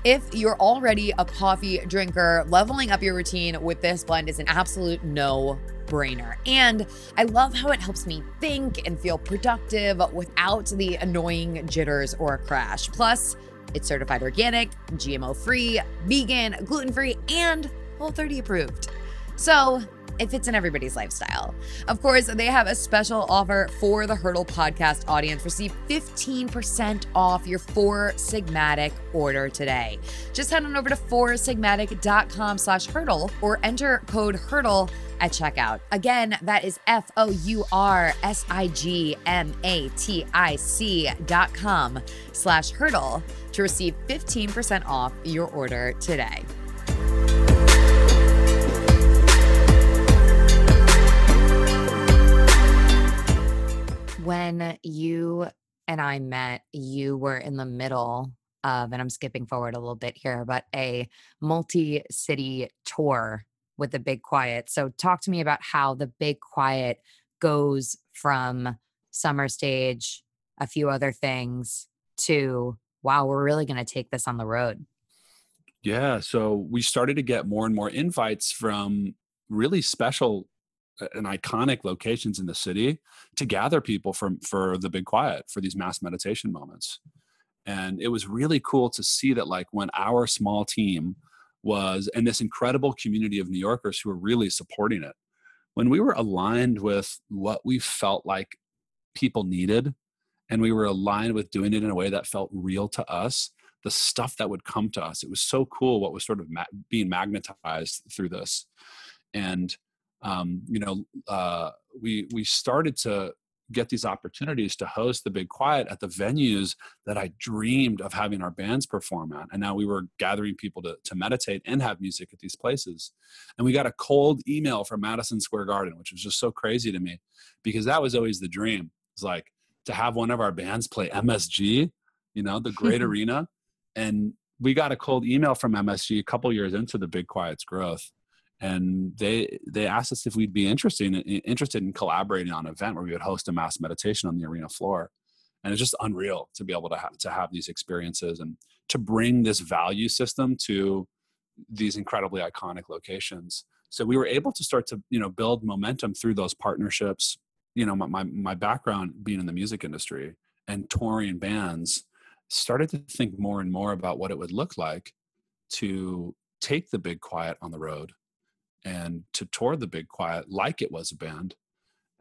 If you're already a coffee drinker, leveling up your routine with this blend is an absolute no brainer. And I love how it helps me think and feel productive without the annoying jitters or crash. Plus, it's certified organic, GMO free, vegan, gluten free, and Whole 30 approved. So, it fits in everybody's lifestyle. Of course, they have a special offer for the Hurdle podcast audience. Receive 15% off your Four Sigmatic order today. Just head on over to foursigmatic.com slash hurdle or enter code hurdle at checkout. Again, that is F O U R S I G M A T I C dot com slash hurdle to receive 15% off your order today. When you and I met, you were in the middle of, and I'm skipping forward a little bit here, but a multi city tour with the big quiet. So talk to me about how the big quiet goes from summer stage, a few other things to wow, we're really going to take this on the road. Yeah, so we started to get more and more invites from really special and iconic locations in the city to gather people from for the big quiet for these mass meditation moments. And it was really cool to see that like when our small team was and this incredible community of New Yorkers who were really supporting it. When we were aligned with what we felt like people needed, and we were aligned with doing it in a way that felt real to us, the stuff that would come to us, it was so cool what was sort of ma- being magnetized through this. And um, you know, uh, we we started to get these opportunities to host the big quiet at the venues that I dreamed of having our bands perform at. And now we were gathering people to, to meditate and have music at these places. And we got a cold email from Madison Square Garden, which was just so crazy to me because that was always the dream. It's like to have one of our bands play MSG, you know, the great arena. And we got a cold email from MSG a couple years into the Big Quiet's growth and they they asked us if we'd be interested in, interested in collaborating on an event where we would host a mass meditation on the arena floor. And it's just unreal to be able to have to have these experiences and to bring this value system to these incredibly iconic locations. So we were able to start to you know build momentum through those partnerships you know my my background being in the music industry and touring bands started to think more and more about what it would look like to take the big quiet on the road and to tour the Big Quiet like it was a band.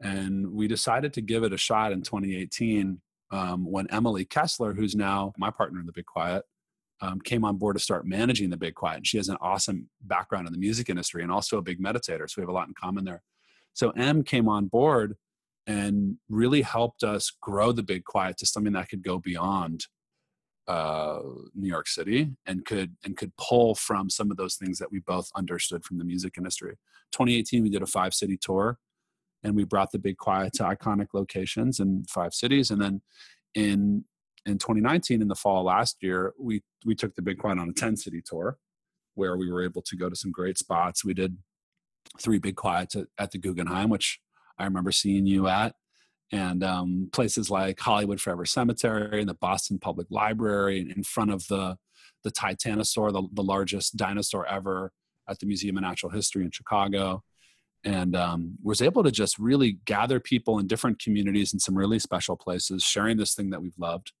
And we decided to give it a shot in 2018 um, when Emily Kessler, who's now my partner in the Big Quiet, um, came on board to start managing the Big Quiet. And she has an awesome background in the music industry and also a big meditator. So we have a lot in common there. So M came on board and really helped us grow the Big Quiet to something that could go beyond uh, New York City and could and could pull from some of those things that we both understood from the music industry. 2018, we did a five city tour, and we brought the Big Quiet to iconic locations in five cities. And then in in 2019, in the fall last year, we we took the Big Quiet on a 10 city tour, where we were able to go to some great spots. We did three Big Quiets at, at the Guggenheim, which I remember seeing you at and um, places like Hollywood Forever Cemetery and the Boston Public Library, in front of the the Titanosaur, the, the largest dinosaur ever at the Museum of Natural History in Chicago, and um, was able to just really gather people in different communities in some really special places, sharing this thing that we've loved.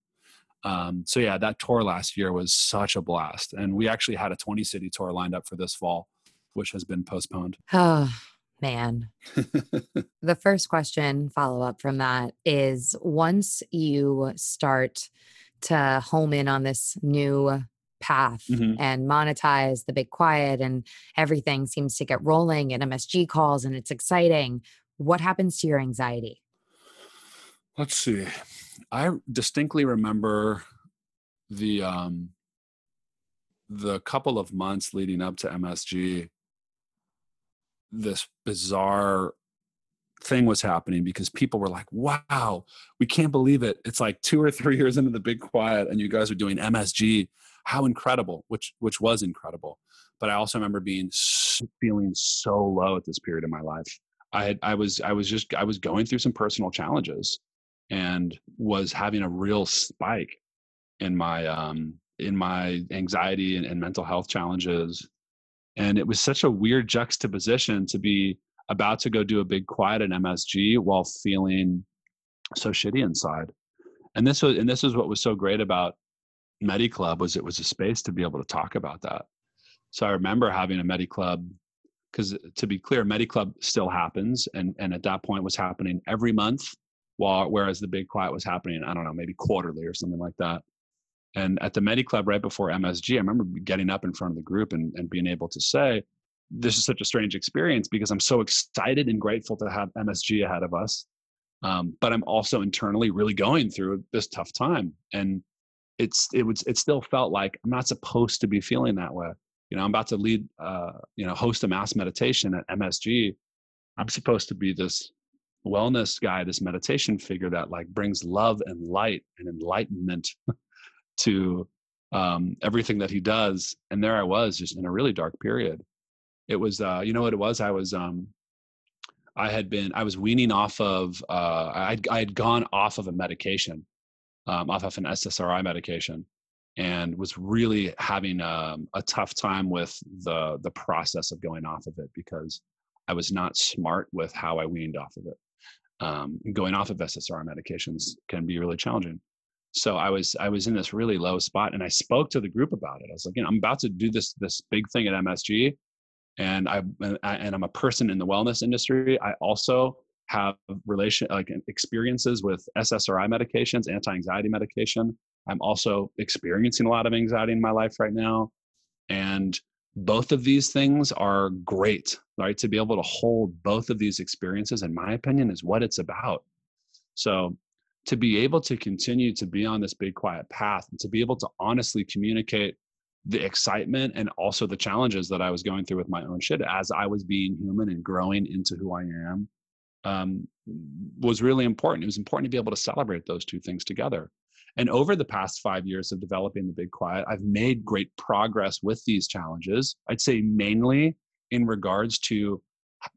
Um, so yeah, that tour last year was such a blast, and we actually had a 20 city tour lined up for this fall, which has been postponed. Man. the first question, follow up from that, is once you start to home in on this new path mm-hmm. and monetize the big quiet and everything seems to get rolling and MSG calls and it's exciting, what happens to your anxiety? Let's see. I distinctly remember the um the couple of months leading up to MSG this bizarre thing was happening because people were like, wow, we can't believe it. It's like two or three years into the big quiet and you guys are doing MSG. How incredible, which which was incredible. But I also remember being feeling so low at this period of my life. I had I was I was just I was going through some personal challenges and was having a real spike in my um in my anxiety and, and mental health challenges and it was such a weird juxtaposition to be about to go do a big quiet at MSG while feeling so shitty inside. And this was and this is what was so great about Medi Club was it was a space to be able to talk about that. So I remember having a Medi Club because to be clear, Medi Club still happens and and at that point was happening every month while whereas the big quiet was happening, I don't know, maybe quarterly or something like that. And at the Medi Club right before MSG, I remember getting up in front of the group and, and being able to say, this is such a strange experience because I'm so excited and grateful to have MSG ahead of us. Um, but I'm also internally really going through this tough time. And it's it was it still felt like I'm not supposed to be feeling that way. You know, I'm about to lead uh, you know, host a mass meditation at MSG. I'm supposed to be this wellness guy, this meditation figure that like brings love and light and enlightenment to um, everything that he does. And there I was, just in a really dark period. It was, uh, you know what it was? I was, um, I had been, I was weaning off of, uh, I I had gone off of a medication, um, off of an SSRI medication, and was really having um, a tough time with the the process of going off of it because I was not smart with how I weaned off of it. Um, going off of SSRI medications can be really challenging so i was i was in this really low spot and i spoke to the group about it. I was like you know i'm about to do this this big thing at msg and i and i'm a person in the wellness industry. I also have relation like experiences with ssri medications anti-anxiety medication. I'm also experiencing a lot of anxiety in my life right now. And both of these things are great right? To be able to hold both of these experiences in my opinion is what it's about. So to be able to continue to be on this big quiet path and to be able to honestly communicate the excitement and also the challenges that I was going through with my own shit as I was being human and growing into who I am um, was really important. It was important to be able to celebrate those two things together. And over the past five years of developing the Big Quiet, I've made great progress with these challenges. I'd say mainly in regards to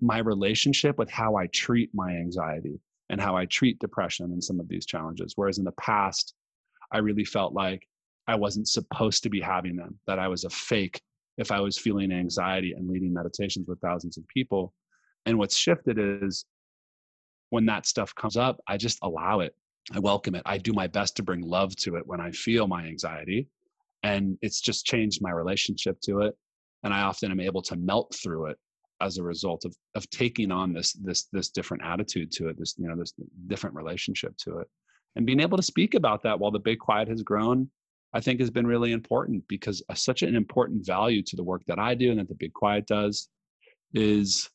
my relationship with how I treat my anxiety and how I treat depression and some of these challenges. Whereas in the past, I really felt like I wasn't supposed to be having them, that I was a fake if I was feeling anxiety and leading meditations with thousands of people. And what's shifted is when that stuff comes up, I just allow it. I welcome it. I do my best to bring love to it when I feel my anxiety. And it's just changed my relationship to it. And I often am able to melt through it as a result of of taking on this this this different attitude to it this you know this different relationship to it and being able to speak about that while the big quiet has grown i think has been really important because uh, such an important value to the work that i do and that the big quiet does is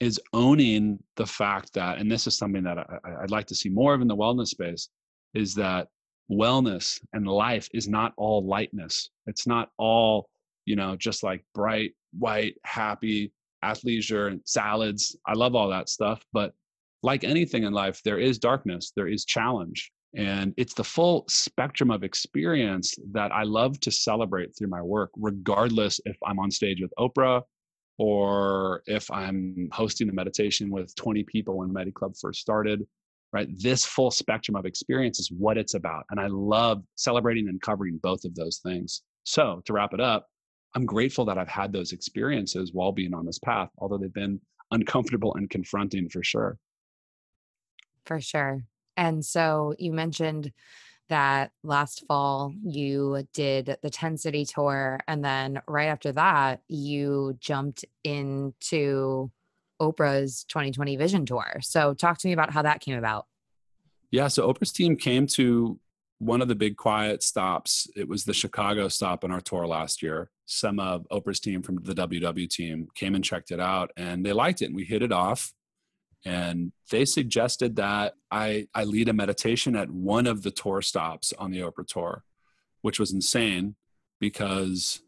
is owning the fact that and this is something that I, i'd like to see more of in the wellness space is that wellness and life is not all lightness. It's not all, you know, just like bright, white, happy, athleisure and salads. I love all that stuff. But like anything in life, there is darkness, there is challenge. And it's the full spectrum of experience that I love to celebrate through my work, regardless if I'm on stage with Oprah or if I'm hosting a meditation with 20 people when Medi Club first started, right? This full spectrum of experience is what it's about. And I love celebrating and covering both of those things. So to wrap it up, I'm grateful that I've had those experiences while being on this path, although they've been uncomfortable and confronting for sure. For sure. And so you mentioned that last fall you did the 10 city tour. And then right after that, you jumped into Oprah's 2020 Vision Tour. So talk to me about how that came about. Yeah. So Oprah's team came to one of the big quiet stops. It was the Chicago stop on our tour last year. Some of Oprah's team from the WW team came and checked it out and they liked it and we hit it off and they suggested that I, I lead a meditation at one of the tour stops on the Oprah tour, which was insane because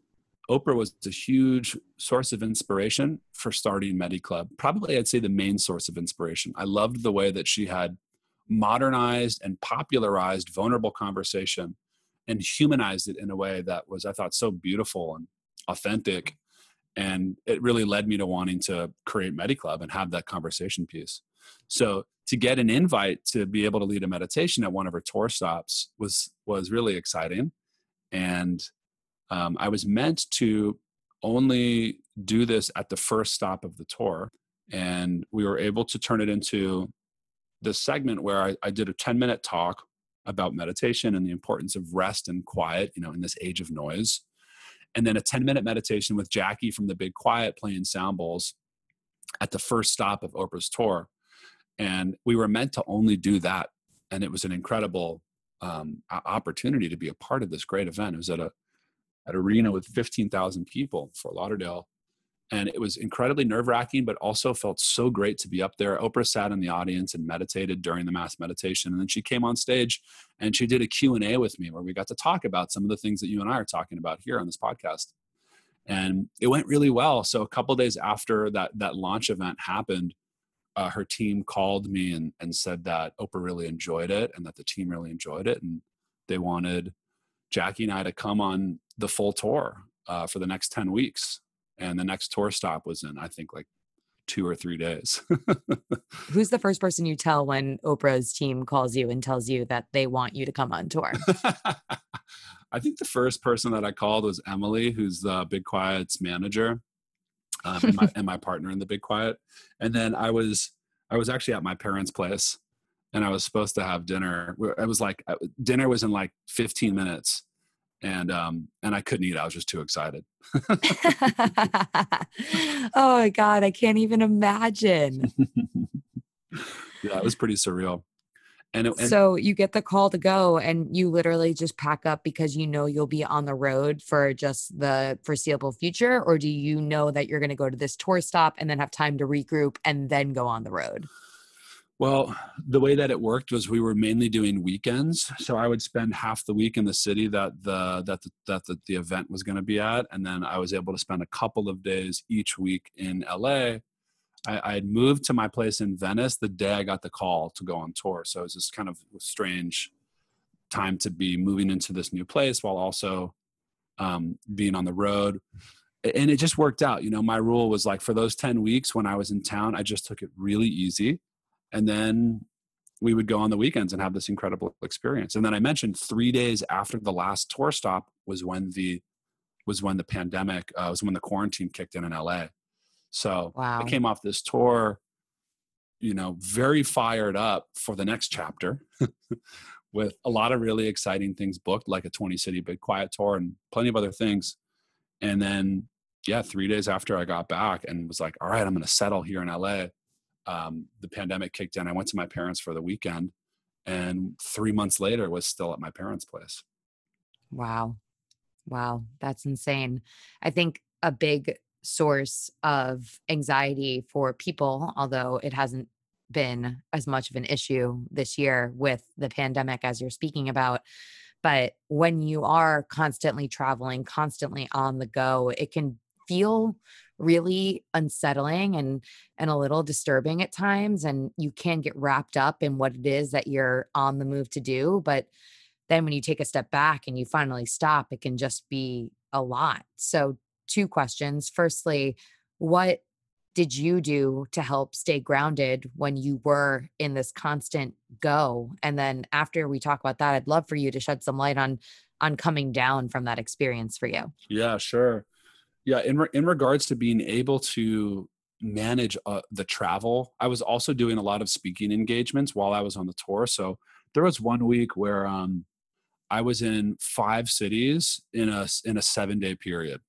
Oprah was a huge source of inspiration for starting Medi Club. Probably, I'd say the main source of inspiration. I loved the way that she had modernized and popularized vulnerable conversation and humanized it in a way that was, I thought, so beautiful and authentic. And it really led me to wanting to create MediClub and have that conversation piece. So to get an invite to be able to lead a meditation at one of her tour stops was was really exciting, and um, I was meant to only do this at the first stop of the tour, and we were able to turn it into this segment where I, I did a 10 minute talk about meditation and the importance of rest and quiet, you know, in this age of noise and then a 10 minute meditation with Jackie from the Big Quiet playing sound bowls at the first stop of Oprah's tour. And we were meant to only do that. And it was an incredible um, opportunity to be a part of this great event. It was at a at arena with 15,000 people Fort Lauderdale and it was incredibly nerve wracking, but also felt so great to be up there. Oprah sat in the audience and meditated during the mass meditation, and then she came on stage and she did a Q and A with me where we got to talk about some of the things that you and I are talking about here on this podcast, and it went really well. So a couple days after that that launch event happened, uh, her team called me and and said that Oprah really enjoyed it and that the team really enjoyed it, and they wanted Jackie and I to come on the full tour uh, for the next ten weeks and the next tour stop was in i think like two or three days. Who's the first person you tell when oprah's team calls you and tells you that they want you to come on tour? I think the first person that i called was emily who's the big quiet's manager um, and, my, and my partner in the big quiet. And then i was i was actually at my parents place and i was supposed to have dinner. It was like uh, dinner was in like 15 minutes and um and I couldn't eat. I was just too excited. oh my god, I can't even imagine. yeah, it was pretty surreal. And, it, and, so you get the call to go and you literally just pack up because you know you'll be on the road for just the foreseeable future or do you know that you're going to go to this tour stop and then have time to regroup and then go on the road well, the way that it worked was we were mainly doing weekends, so I would spend half the week in the city that the that the, that the, the event was going to be at, and then I was able to spend a couple of days each week in LA. I, had moved to my place in Venice the day I got the call to go on tour, so it was this kind of strange time to be moving into this new place while also um, being on the road. And it just worked out. You know my rule was like for those 10 weeks when i was in town i just took it really easy and then we would go on the weekends and have this incredible experience. And then I mentioned three days after the last tour stop was when the was when the pandemic uh, was when the quarantine kicked in in LA. So wow. I came off this tour, you know, very fired up for the next chapter, with a lot of really exciting things booked, like a 20 city big quiet tour and plenty of other things. And then, yeah, three days after I got back and was like, all right, I'm going to settle here in LA um, the pandemic kicked in. I went to my parents for the weekend, and three months later was still at my parents' place. Wow, wow, that's insane. I think a big source of anxiety for people, although it hasn't been as much of an issue this year with the pandemic as you're speaking about. But when you are constantly traveling, constantly on the go, it can feel really unsettling and and a little disturbing at times and you can get wrapped up in what it is that you're on the move to do but then when you take a step back and you finally stop it can just be a lot. So two questions. Firstly what did you do to help stay grounded when you were in this constant go? And then after we talk about that i'd love for you to shed some light on on coming down from that experience for you. Yeah sure yeah in, re- in regards to being able to manage uh, the travel i was also doing a lot of speaking engagements while i was on the tour so there was one week where um, i was in five cities in a in a seven day period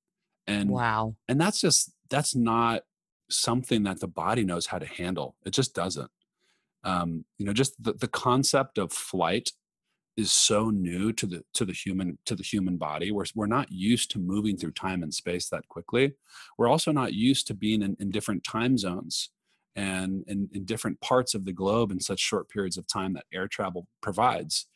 and wow and that's just that's not something that the body knows how to handle. It just doesn't. Um, you know, just the, the concept of flight is so new to the to the human to the human body. We're we're not used to moving through time and space that quickly. We're also not used to being in, in different time zones and in, in different parts of the globe in such short periods of time that air travel provides.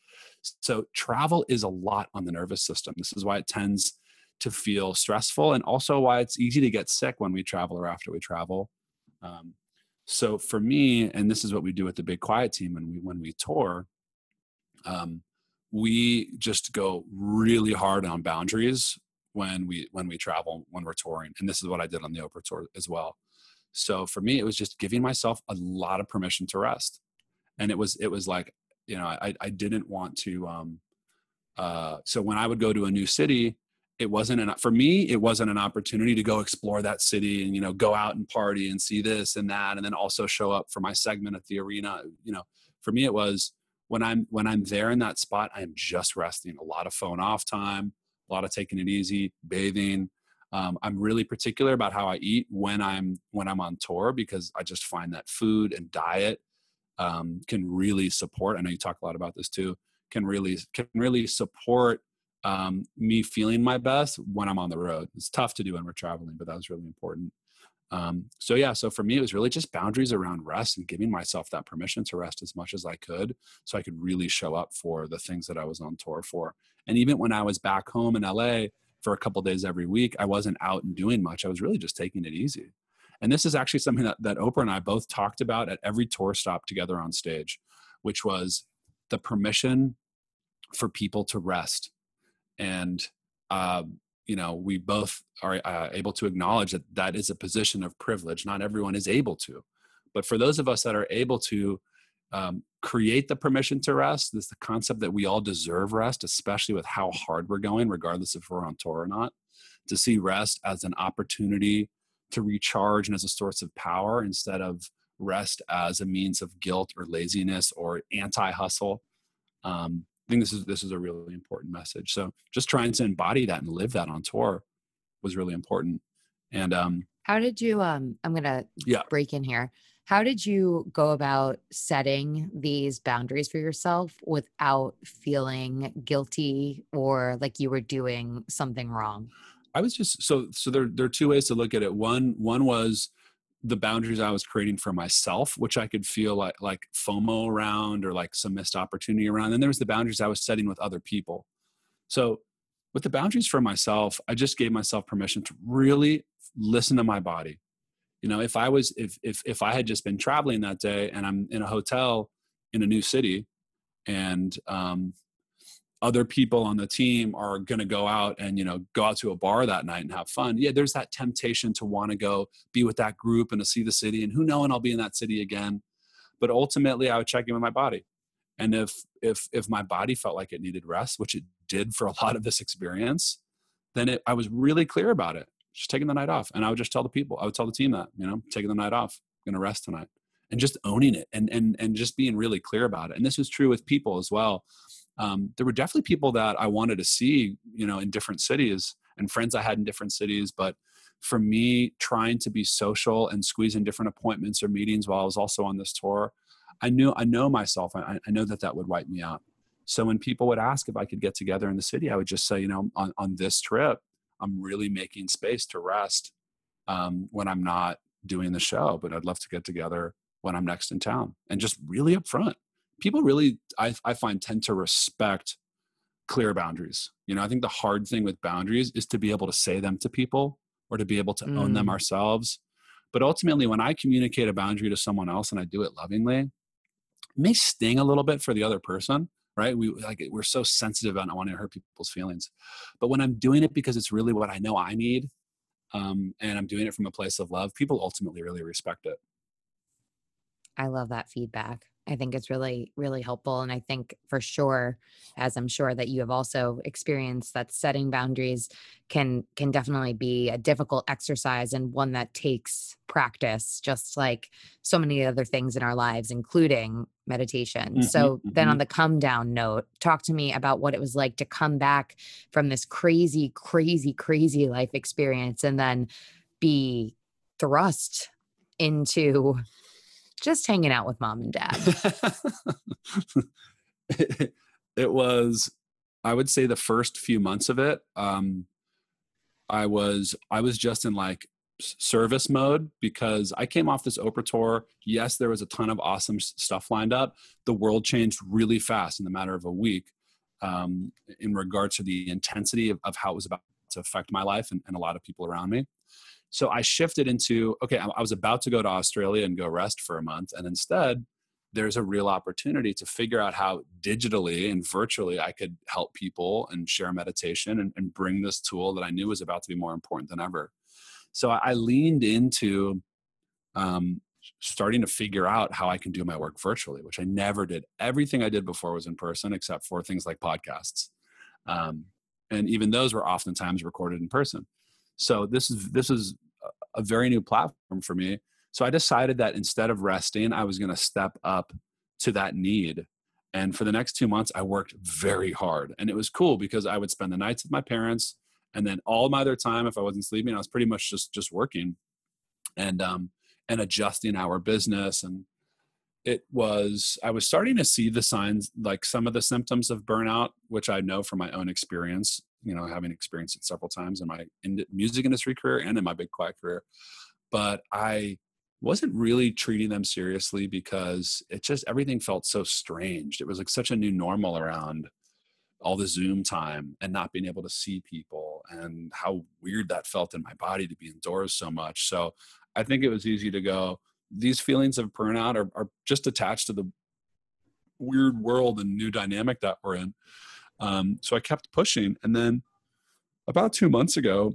So travel is a lot on the nervous system. This is why it tends to feel stressful and also why it's easy to get sick when we travel or after we travel um, so for me and this is what we do with the big quiet team when we when we tour um, we just go really hard on boundaries when we when we travel when we're touring and this is what i did on the oprah tour as well. So for me it was just giving myself a lot of permission to rest. And it was it was like you know i i didn't want to um uh so when i would go to a new city it wasn't an for me it wasn't an opportunity to go explore that city and you know go out and party and see this and that and then also show up for my segment at the arena you know. For me it was when i'm when i'm there in that spot i am just resting a lot of phone off time a lot of taking it easy bathing um, i'm really particular about how i eat when i'm when i'm on tour because i just find that food and diet um, can really support i know you talk a lot about this too can really can really support um, me feeling my best when I'm on the road. It's tough to do when we're traveling, but that was really important. Um, so yeah, so for me, it was really just boundaries around rest and giving myself that permission to rest as much as I could, so I could really show up for the things that I was on tour for. And even when I was back home in LA for a couple days every week, I wasn't out and doing much. I was really just taking it easy. And this is actually something that, that Oprah and I both talked about at every tour stop together on stage, which was the permission for people to rest and uh, you know we both are uh, able to acknowledge that that is a position of privilege. Not everyone is able to. But for those of us that are able to um, create the permission to rest this is the concept that we all deserve rest especially with how hard we're going regardless if we're on tour or not to see rest as an opportunity to recharge and as a source of power instead of rest as a means of guilt or laziness or anti-hustle. Um, think this is this is a really important message. So just trying to embody that and live that on tour was really important. And um how did you um I'm gonna yeah. break in here. How did you go about setting these boundaries for yourself without feeling guilty or like you were doing something wrong? I was just so so there there are two ways to look at it. One one was the boundaries I was creating for myself, which I could feel like like FOMO around or like some missed opportunity around. And there was the boundaries I was setting with other people. So with the boundaries for myself, I just gave myself permission to really listen to my body. You know, if I was if if if I had just been traveling that day and I'm in a hotel in a new city and um other people on the team are going to go out and you know go out to a bar that night and have fun. Yeah there's that temptation to want to go be with that group and to see the city and who knows and i'll be in that city again. But ultimately i would check in with my body. And if if if my body felt like it needed rest which it did for a lot of this experience then it, i was really clear about it. Just taking the night off. And i would just tell the people i would tell the team that you know taking the night off. I'm gonna rest tonight. And just owning it and and and just being really clear about it. And this is true with people as well um, there were definitely people that I wanted to see, you know, in different cities and friends I had in different cities. But for me, trying to be social and squeeze in different appointments or meetings while I was also on this tour, I knew I know myself. I, I know that that would wipe me out. So when people would ask if I could get together in the city, I would just say, you know, on, on this trip, I'm really making space to rest um, when I'm not doing the show. But I'd love to get together when I'm next in town and just really upfront. People really, I, I find, tend to respect clear boundaries. You know, I think the hard thing with boundaries is to be able to say them to people or to be able to mm. own them mm. ourselves. But ultimately, when I communicate a boundary to someone else and I do it lovingly, it may sting a little bit for the other person, right? We like we're so sensitive and i want to hurt people's feelings. But when I'm doing it because it's really what I know I need, um, and I'm doing it from a place of love, people ultimately really respect it. I love that feedback. I think it's really, really helpful. And I think for sure, as I'm sure that you have also experienced, that setting boundaries can can definitely be a difficult exercise and one that takes practice, just like so many other things in our lives, including meditation. Mm-hmm, so mm-hmm. then on the come down note, talk to me about what it was like to come back from this crazy, crazy, crazy life experience and then be thrust into just hanging out with mom and dad? it, it, was, I would say, the first few months of it. Um, I was I was just in like service mode because I came off this Oprah tour. Yes, there was a ton of awesome stuff lined up. The world changed really fast in the matter of a week um, in regards to the intensity of, of, how it was about to affect my life and, and a lot of people around me. So I shifted into okay, I was about to go to Australia and go rest for a month, and instead, there's a real opportunity to figure out how digitally and virtually I could help people and share meditation and, and bring this tool that I knew was about to be more important than ever. So I, I leaned into um, starting to figure out how I can do my work virtually, which I never did. Everything I did before was in person, except for things like podcasts. Um, and even those were oftentimes recorded in person. So this is this is a very new platform for me. So I decided that instead of resting, I was going to step up to that need. And for the next two months, I worked very hard. And it was cool because I would spend the nights with my parents, and then all my other time, if I wasn't sleeping, I was pretty much just just working, and um, and adjusting our business. And it was I was starting to see the signs, like some of the symptoms of burnout, which I know from my own experience you know, having experienced it several times in my in music industry career and in my big quiet career. But I wasn't really treating them seriously because it just everything felt so strange. It was like such a new normal around all the Zoom time and not being able to see people and how weird that felt in my body to be indoors so much. So I think it was easy to go, these feelings of burnout are, are just attached to the weird world and new dynamic that we're in. Um, so I kept pushing, and then about two months ago,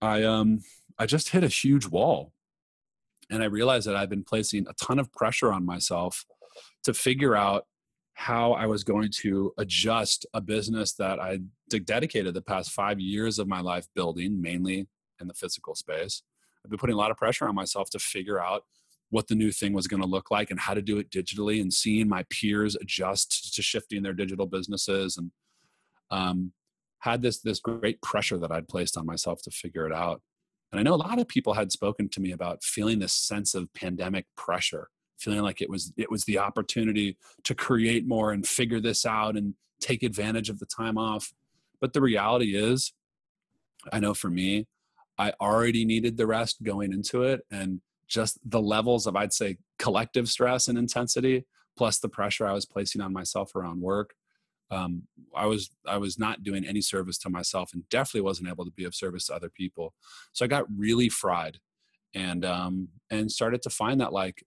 I um, I just hit a huge wall, and I realized that I've been placing a ton of pressure on myself to figure out how I was going to adjust a business that I dedicated the past five years of my life building, mainly in the physical space. I've been putting a lot of pressure on myself to figure out what the new thing was going to look like and how to do it digitally and seeing my peers adjust to shifting their digital businesses and um, had this this great pressure that I'd placed on myself to figure it out. And I know a lot of people had spoken to me about feeling this sense of pandemic pressure, feeling like it was it was the opportunity to create more and figure this out and take advantage of the time off. But the reality is, I know for me, I already needed the rest going into it and just the levels of I'd say collective stress and intensity plus the pressure I was placing on myself around work um, I was I was not doing any service to myself, and definitely wasn't able to be of service to other people. So I got really fried, and um, and started to find that like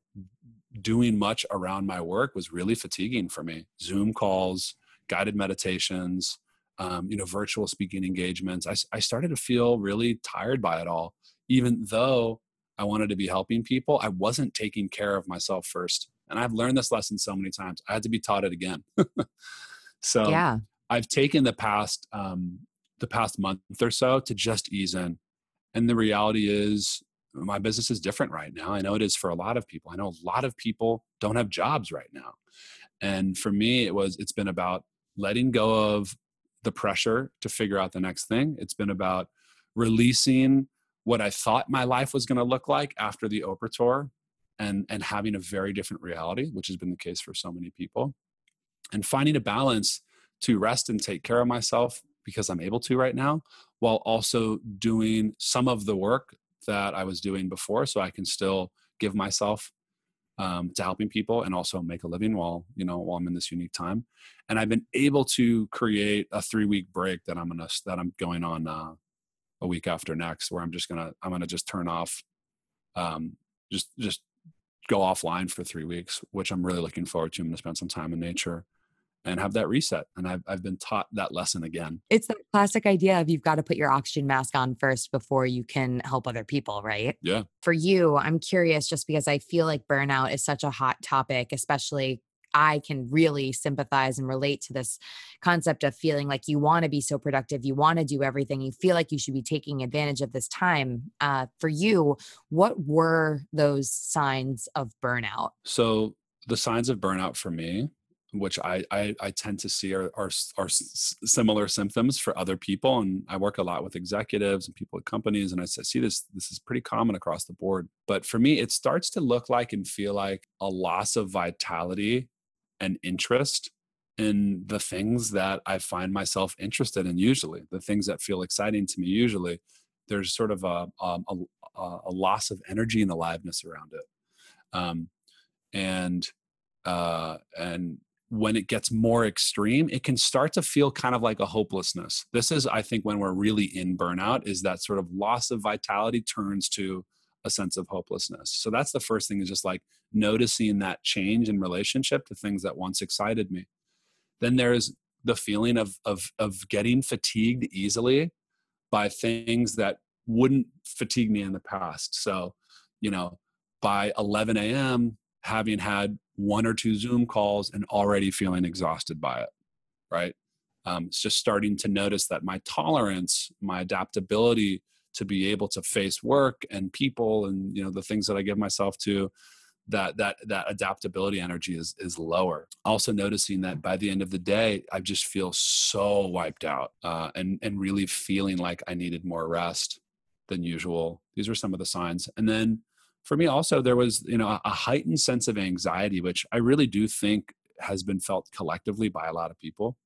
doing much around my work was really fatiguing for me. Zoom calls, guided meditations, um, you know, virtual speaking engagements. I, I started to feel really tired by it all, even though I wanted to be helping people. I wasn't taking care of myself first, and I've learned this lesson so many times. I had to be taught it again. So yeah, I've taken the past um, the past month or so to just ease in, and the reality is my business is different right now. I know it is for a lot of people. I know a lot of people don't have jobs right now, and for me, it was it's been about letting go of the pressure to figure out the next thing. It's been about releasing what I thought my life was going to look like after the Oprah tour and and having a very different reality, which has been the case for so many people and finding a balance to rest and take care of myself because I'm able to right now, while also doing some of the work that I was doing before so I can still give myself um, to helping people and also make a living while you know while I'm in this unique time. And I've been able to create a three week break that I'm gonna that I'm going on uh, a week after next, where I'm just gonna I'm gonna just turn off, um, just just go offline for three weeks, which I'm really looking forward to. I'm gonna spend some time in nature and have that reset. And I've, I've been taught that lesson again. It's the classic idea of you've got to put your oxygen mask on first before you can help other people, right? Yeah. For you, I'm curious just because I feel like burnout is such a hot topic, especially I can really sympathize and relate to this concept of feeling like you want to be so productive, you want to do everything, you feel like you should be taking advantage of this time. Uh, for you, what were those signs of burnout? So, the signs of burnout for me which I, I, I tend to see are, are, are similar symptoms for other people. And I work a lot with executives and people at companies, and I see this this is pretty common across the board. But for me, it starts to look like and feel like a loss of vitality and interest in the things that I find myself interested in. Usually, the things that feel exciting to me. Usually, there's sort of a a, a, a loss of energy and aliveness around it. Um, and uh, and when it gets more extreme, it can start to feel kind of like a hopelessness. This is, I think, when we're really in burnout, is that sort of loss of vitality turns to a sense of hopelessness. So that's the first thing is just like noticing that change in relationship to things that once excited me. Then there's the feeling of of of getting fatigued easily by things that wouldn't fatigue me in the past. So, you know, by 11 a.m., having had one or two Zoom calls and already feeling exhausted by it, right? Um, it's just starting to notice that my tolerance, my adaptability to be able to face work and people and you know the things that I give myself to, that that that adaptability energy is is lower. Also noticing that by the end of the day, I just feel so wiped out uh, and and really feeling like I needed more rest than usual. These are some of the signs, and then for me also there was you know a heightened sense of anxiety which i really do think has been felt collectively by a lot of people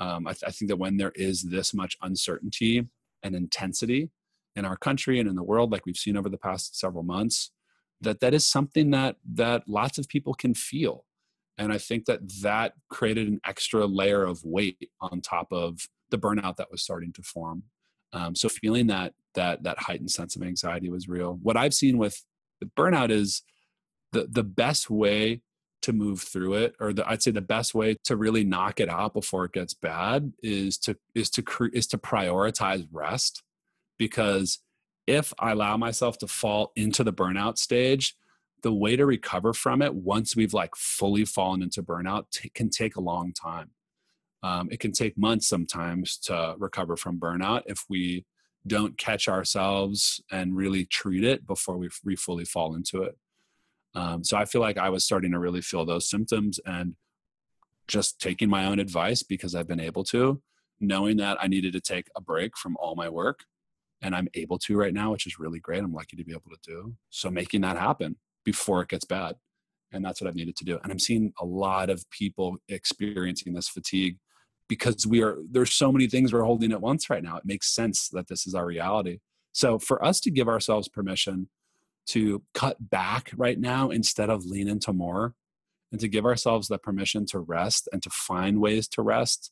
um, I, th- I, think that when there is this much uncertainty and intensity in our country and in the world like we've seen over the past several months that that is something that that lots of people can feel. And i think that that created an extra layer of weight on top of the burnout that was starting to form. Um, so feeling that that that heightened sense of anxiety was real. What i've seen with burnout is the the best way to move through it or the, i'd say the best way to really knock it out before it gets bad is to is to cre- is to prioritize rest because if i allow myself to fall into the burnout stage the way to recover from it once we've like fully fallen into burnout t- can take a long time um, it can take months sometimes to recover from burnout if we don't catch ourselves and really treat it before we, we fully fall into it. Um, so I feel like I was starting to really feel those symptoms and just taking my own advice because I've been able to, knowing that I needed to take a break from all my work. And I'm able to right now, which is really great. I'm lucky to be able to do. So making that happen before it gets bad. And that's what I've needed to do. And I'm seeing a lot of people experiencing this fatigue because we are there's so many things we're holding at once right now it makes sense that this is our reality so for us to give ourselves permission to cut back right now instead of lean into more and to give ourselves the permission to rest and to find ways to rest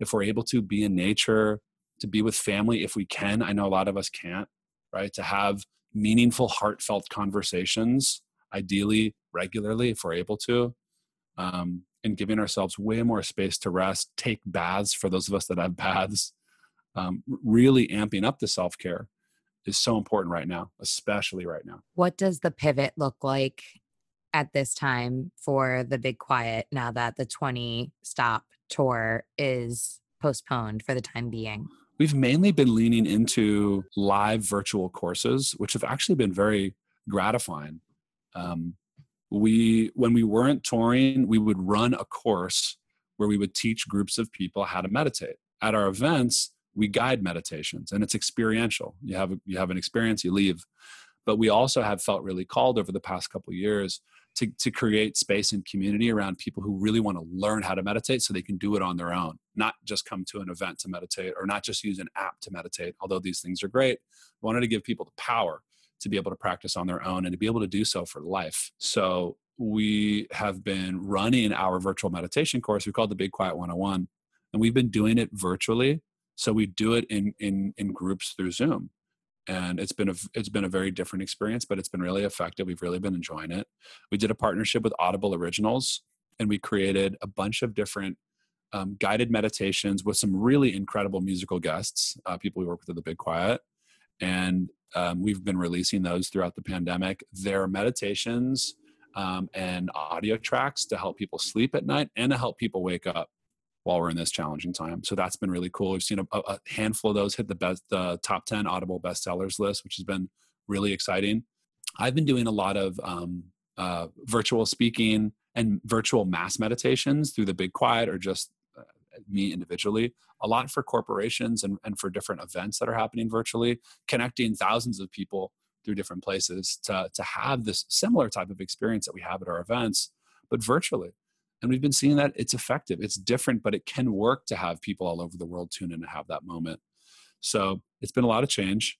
if we're able to be in nature to be with family if we can i know a lot of us can't right to have meaningful heartfelt conversations ideally regularly if we're able to um, and giving ourselves way more space to rest, take baths for those of us that have baths, um, really amping up the self care is so important right now, especially right now. What does the pivot look like at this time for the Big Quiet now that the 20 stop tour is postponed for the time being? We've mainly been leaning into live virtual courses, which have actually been very gratifying. Um, we when we weren't touring we would run a course where we would teach groups of people how to meditate. At our events we guide meditations and it's experiential. You have you have an experience you leave. But we also have felt really called over the past couple years to, to create space and community around people who really want to learn how to meditate so they can do it on their own not just come to an event to meditate or not just use an app to meditate although these things are great we wanted to give people the power to be able to practice on their own and to be able to do so for life. So we have been running our virtual meditation course. We call it the Big Quiet 101. And we've been doing it virtually. So we do it in, in, in groups through Zoom. And it's been a it's been a very different experience, but it's been really effective. We've really been enjoying it. We did a partnership with Audible Originals, and we created a bunch of different um, guided meditations with some really incredible musical guests, uh, people we work with at the Big Quiet, and um, we've been releasing those throughout the pandemic. They're meditations um, and audio tracks to help people sleep at night and to help people wake up while we're in this challenging time. So that's been really cool. We've seen a, a handful of those hit the best, the top 10 Audible bestsellers list, which has been really exciting. I've been doing a lot of um, uh, virtual speaking and virtual mass meditations through the Big Quiet or just uh, me individually, a lot for corporations and, and for different events that are happening virtually, connecting thousands of people through different places to, to have this similar type of experience that we have at our events, but virtually. And we've been seeing that it's effective. It's different, but it can work to have people all over the world tune in to have that moment. So it's been a lot of change,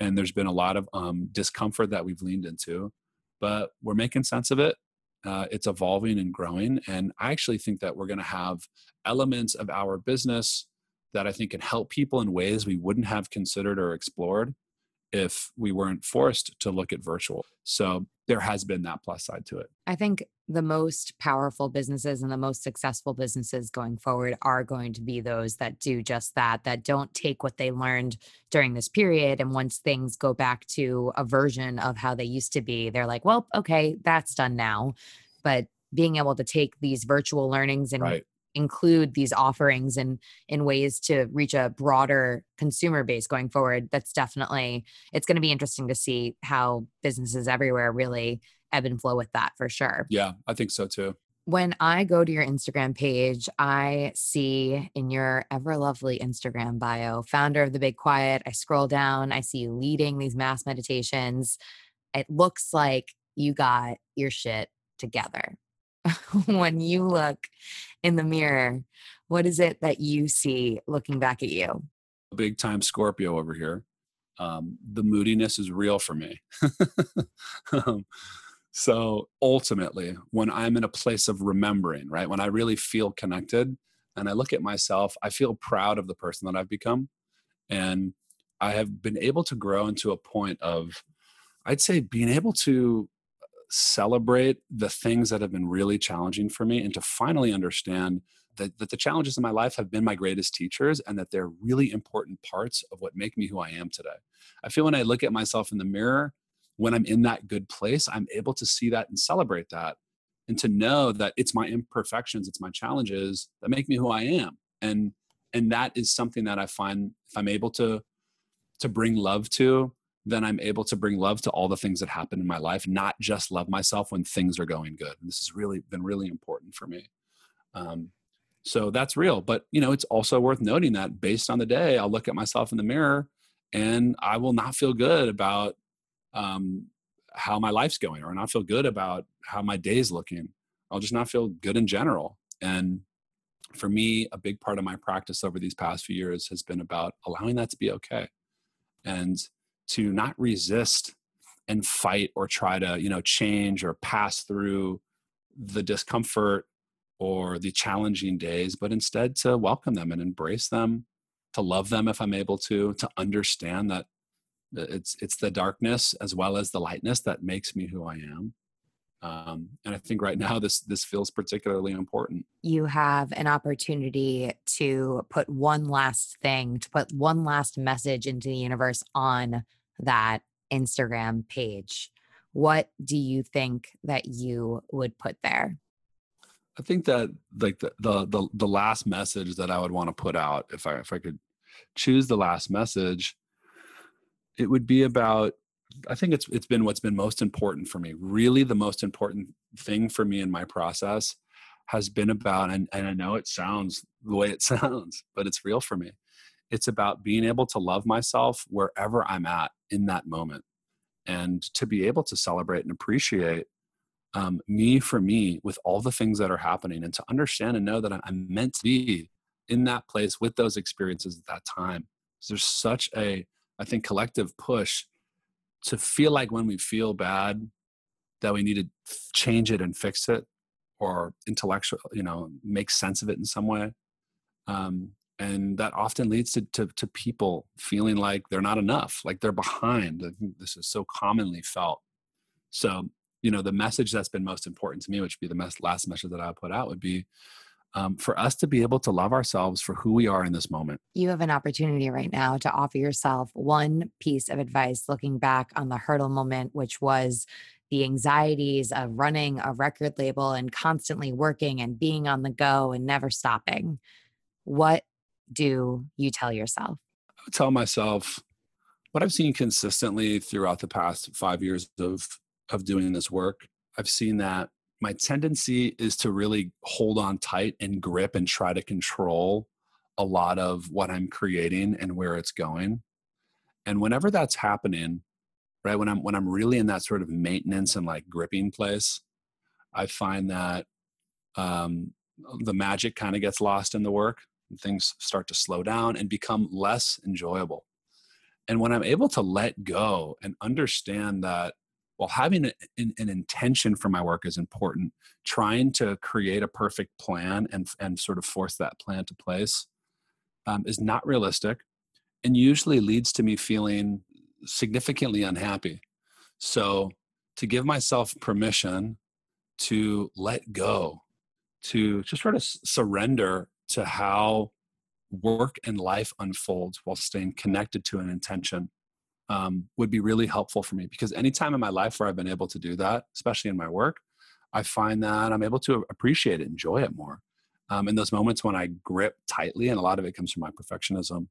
and there's been a lot of um, discomfort that we've leaned into, but we're making sense of it. Uh, it's evolving and growing. And I actually think that we're going to have elements of our business that I think can help people in ways we wouldn't have considered or explored if we weren't forced to look at virtual. So there has been that plus side to it. I think the most powerful businesses and the most successful businesses going forward are going to be those that do just that, that don't take what they learned during this period. And once things go back to a version of how they used to be, they're like, well, okay, that's done now. But being able to take these virtual learnings and right include these offerings and in ways to reach a broader consumer base going forward that's definitely it's going to be interesting to see how businesses everywhere really ebb and flow with that for sure yeah i think so too when I go to your Instagram page, I see in your ever lovely Instagram bio, founder of the Big Quiet. I scroll down, I see you leading these mass meditations. It looks like you got your shit together. when you look in the mirror, what is it that you see looking back at you? Big time Scorpio over here. Um, the moodiness is real for me. um, so ultimately, when I'm in a place of remembering, right, when I really feel connected and I look at myself, I feel proud of the person that I've become. And I have been able to grow into a point of, I'd say, being able to celebrate the things that have been really challenging for me and to finally understand that, that the challenges in my life have been my greatest teachers and that they're really important parts of what make me who I am today. I feel when I look at myself in the mirror, when I'm in that good place, I'm able to see that and celebrate that and to know that it's my imperfections, it's my challenges that make me who I am. And and that is something that I find if I'm able to to bring love to then I'm able to bring love to all the things that happen in my life, not just love myself when things are going good. And this has really been really important for me. Um, so that's real. But you know, it's also worth noting that based on the day, I'll look at myself in the mirror and I will not feel good about um, how my life's going, or not feel good about how my day's looking. I'll just not feel good in general. And for me, a big part of my practice over these past few years has been about allowing that to be okay. And to not resist and fight or try to you know change or pass through the discomfort or the challenging days but instead to welcome them and embrace them to love them if i'm able to to understand that it's it's the darkness as well as the lightness that makes me who i am. Um, and i think right now this this feels particularly important. You have an opportunity to put one last thing to put one last message into the universe on that Instagram page, what do you think that you would put there? I think that like the, the the the, last message that I would want to put out if I if I could choose the last message, it would be about I think it's it's been what's been most important for me. Really the most important thing for me in my process has been about and, and I know it sounds the way it sounds, but it's real for me. It's about being able to love myself wherever I'm at in that moment and to be able to celebrate and appreciate um, me for me with all the things that are happening and to understand and know that I'm meant to be in that place with those experiences at that time. There's such a, I think, collective push to feel like when we feel bad, that we need to change it and fix it or intellectual, you know, make sense of it in some way. Um, and that often leads to, to, to people feeling like they're not enough, like they're behind. I think this is so commonly felt. So, you know, the message that's been most important to me, which would be the last message that I put out, would be um, for us to be able to love ourselves for who we are in this moment. You have an opportunity right now to offer yourself one piece of advice looking back on the hurdle moment, which was the anxieties of running a record label and constantly working and being on the go and never stopping. What do you tell yourself? I would tell myself what I've seen consistently throughout the past five years of of doing this work. I've seen that my tendency is to really hold on tight and grip and try to control a lot of what I'm creating and where it's going. And whenever that's happening, right, when I'm when I'm really in that sort of maintenance and like gripping place, I find that um, the magic kind of gets lost in the work. And things start to slow down and become less enjoyable. And when I'm able to let go and understand that while having an, an, intention for my work is important, trying to create a perfect plan and, and sort of force that plan to place um, is not realistic and usually leads to me feeling significantly unhappy. So, to give myself permission to let go, to just sort of surrender to how work and life unfolds while staying connected to an intention um, would be really helpful for me because anytime in my life where I've been able to do that, especially in my work, I find that I'm able to appreciate it, enjoy it more. Um, in those moments when I grip tightly, and a lot of it comes from my perfectionism,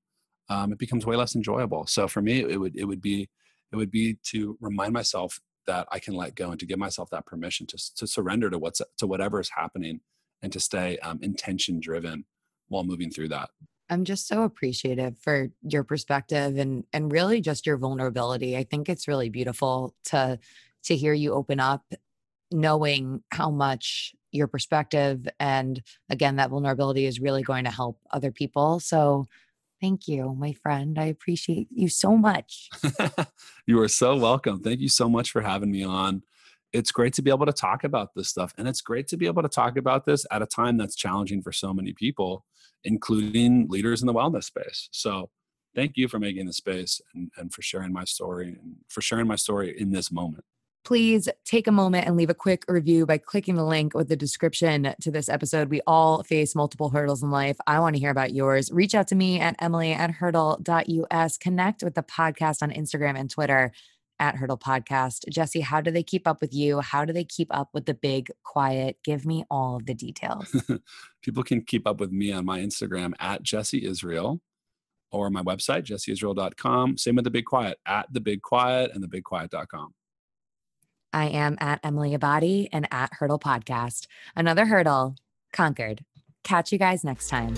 um, it becomes way less enjoyable. So for me, it would it would be it would be to remind myself that I can let go and to give myself that permission to to surrender to what's to whatever is happening and to stay um, intention driven while moving through that. I'm just so appreciative for your perspective and and really just your vulnerability. I think it's really beautiful to to hear you open up knowing how much your perspective and again that vulnerability is really going to help other people. So thank you, my friend. I appreciate you so much. you are so welcome. Thank you so much for having me on. It's great to be able to talk about this stuff and it's great to be able to talk about this at a time that's challenging for so many people including leaders in the wellness space. So thank you for making the space and, and for sharing my story and for sharing my story in this moment. Please take a moment and leave a quick review by clicking the link with the description to this episode. We all face multiple hurdles in life. I want to hear about yours. Reach out to me at emily at hurdle.us. Connect with the podcast on Instagram and Twitter at Hurdle Podcast. Jesse, how do they keep up with you? How do they keep up with the big quiet? Give me all of the details. People can keep up with me on my Instagram at Jesse Israel or my website, jesseisrael.com. Same with the big quiet at the big quiet and the bigquiet.com. I am at Emily Abbate and at Hurdle Podcast. Another hurdle conquered. Catch you guys next time.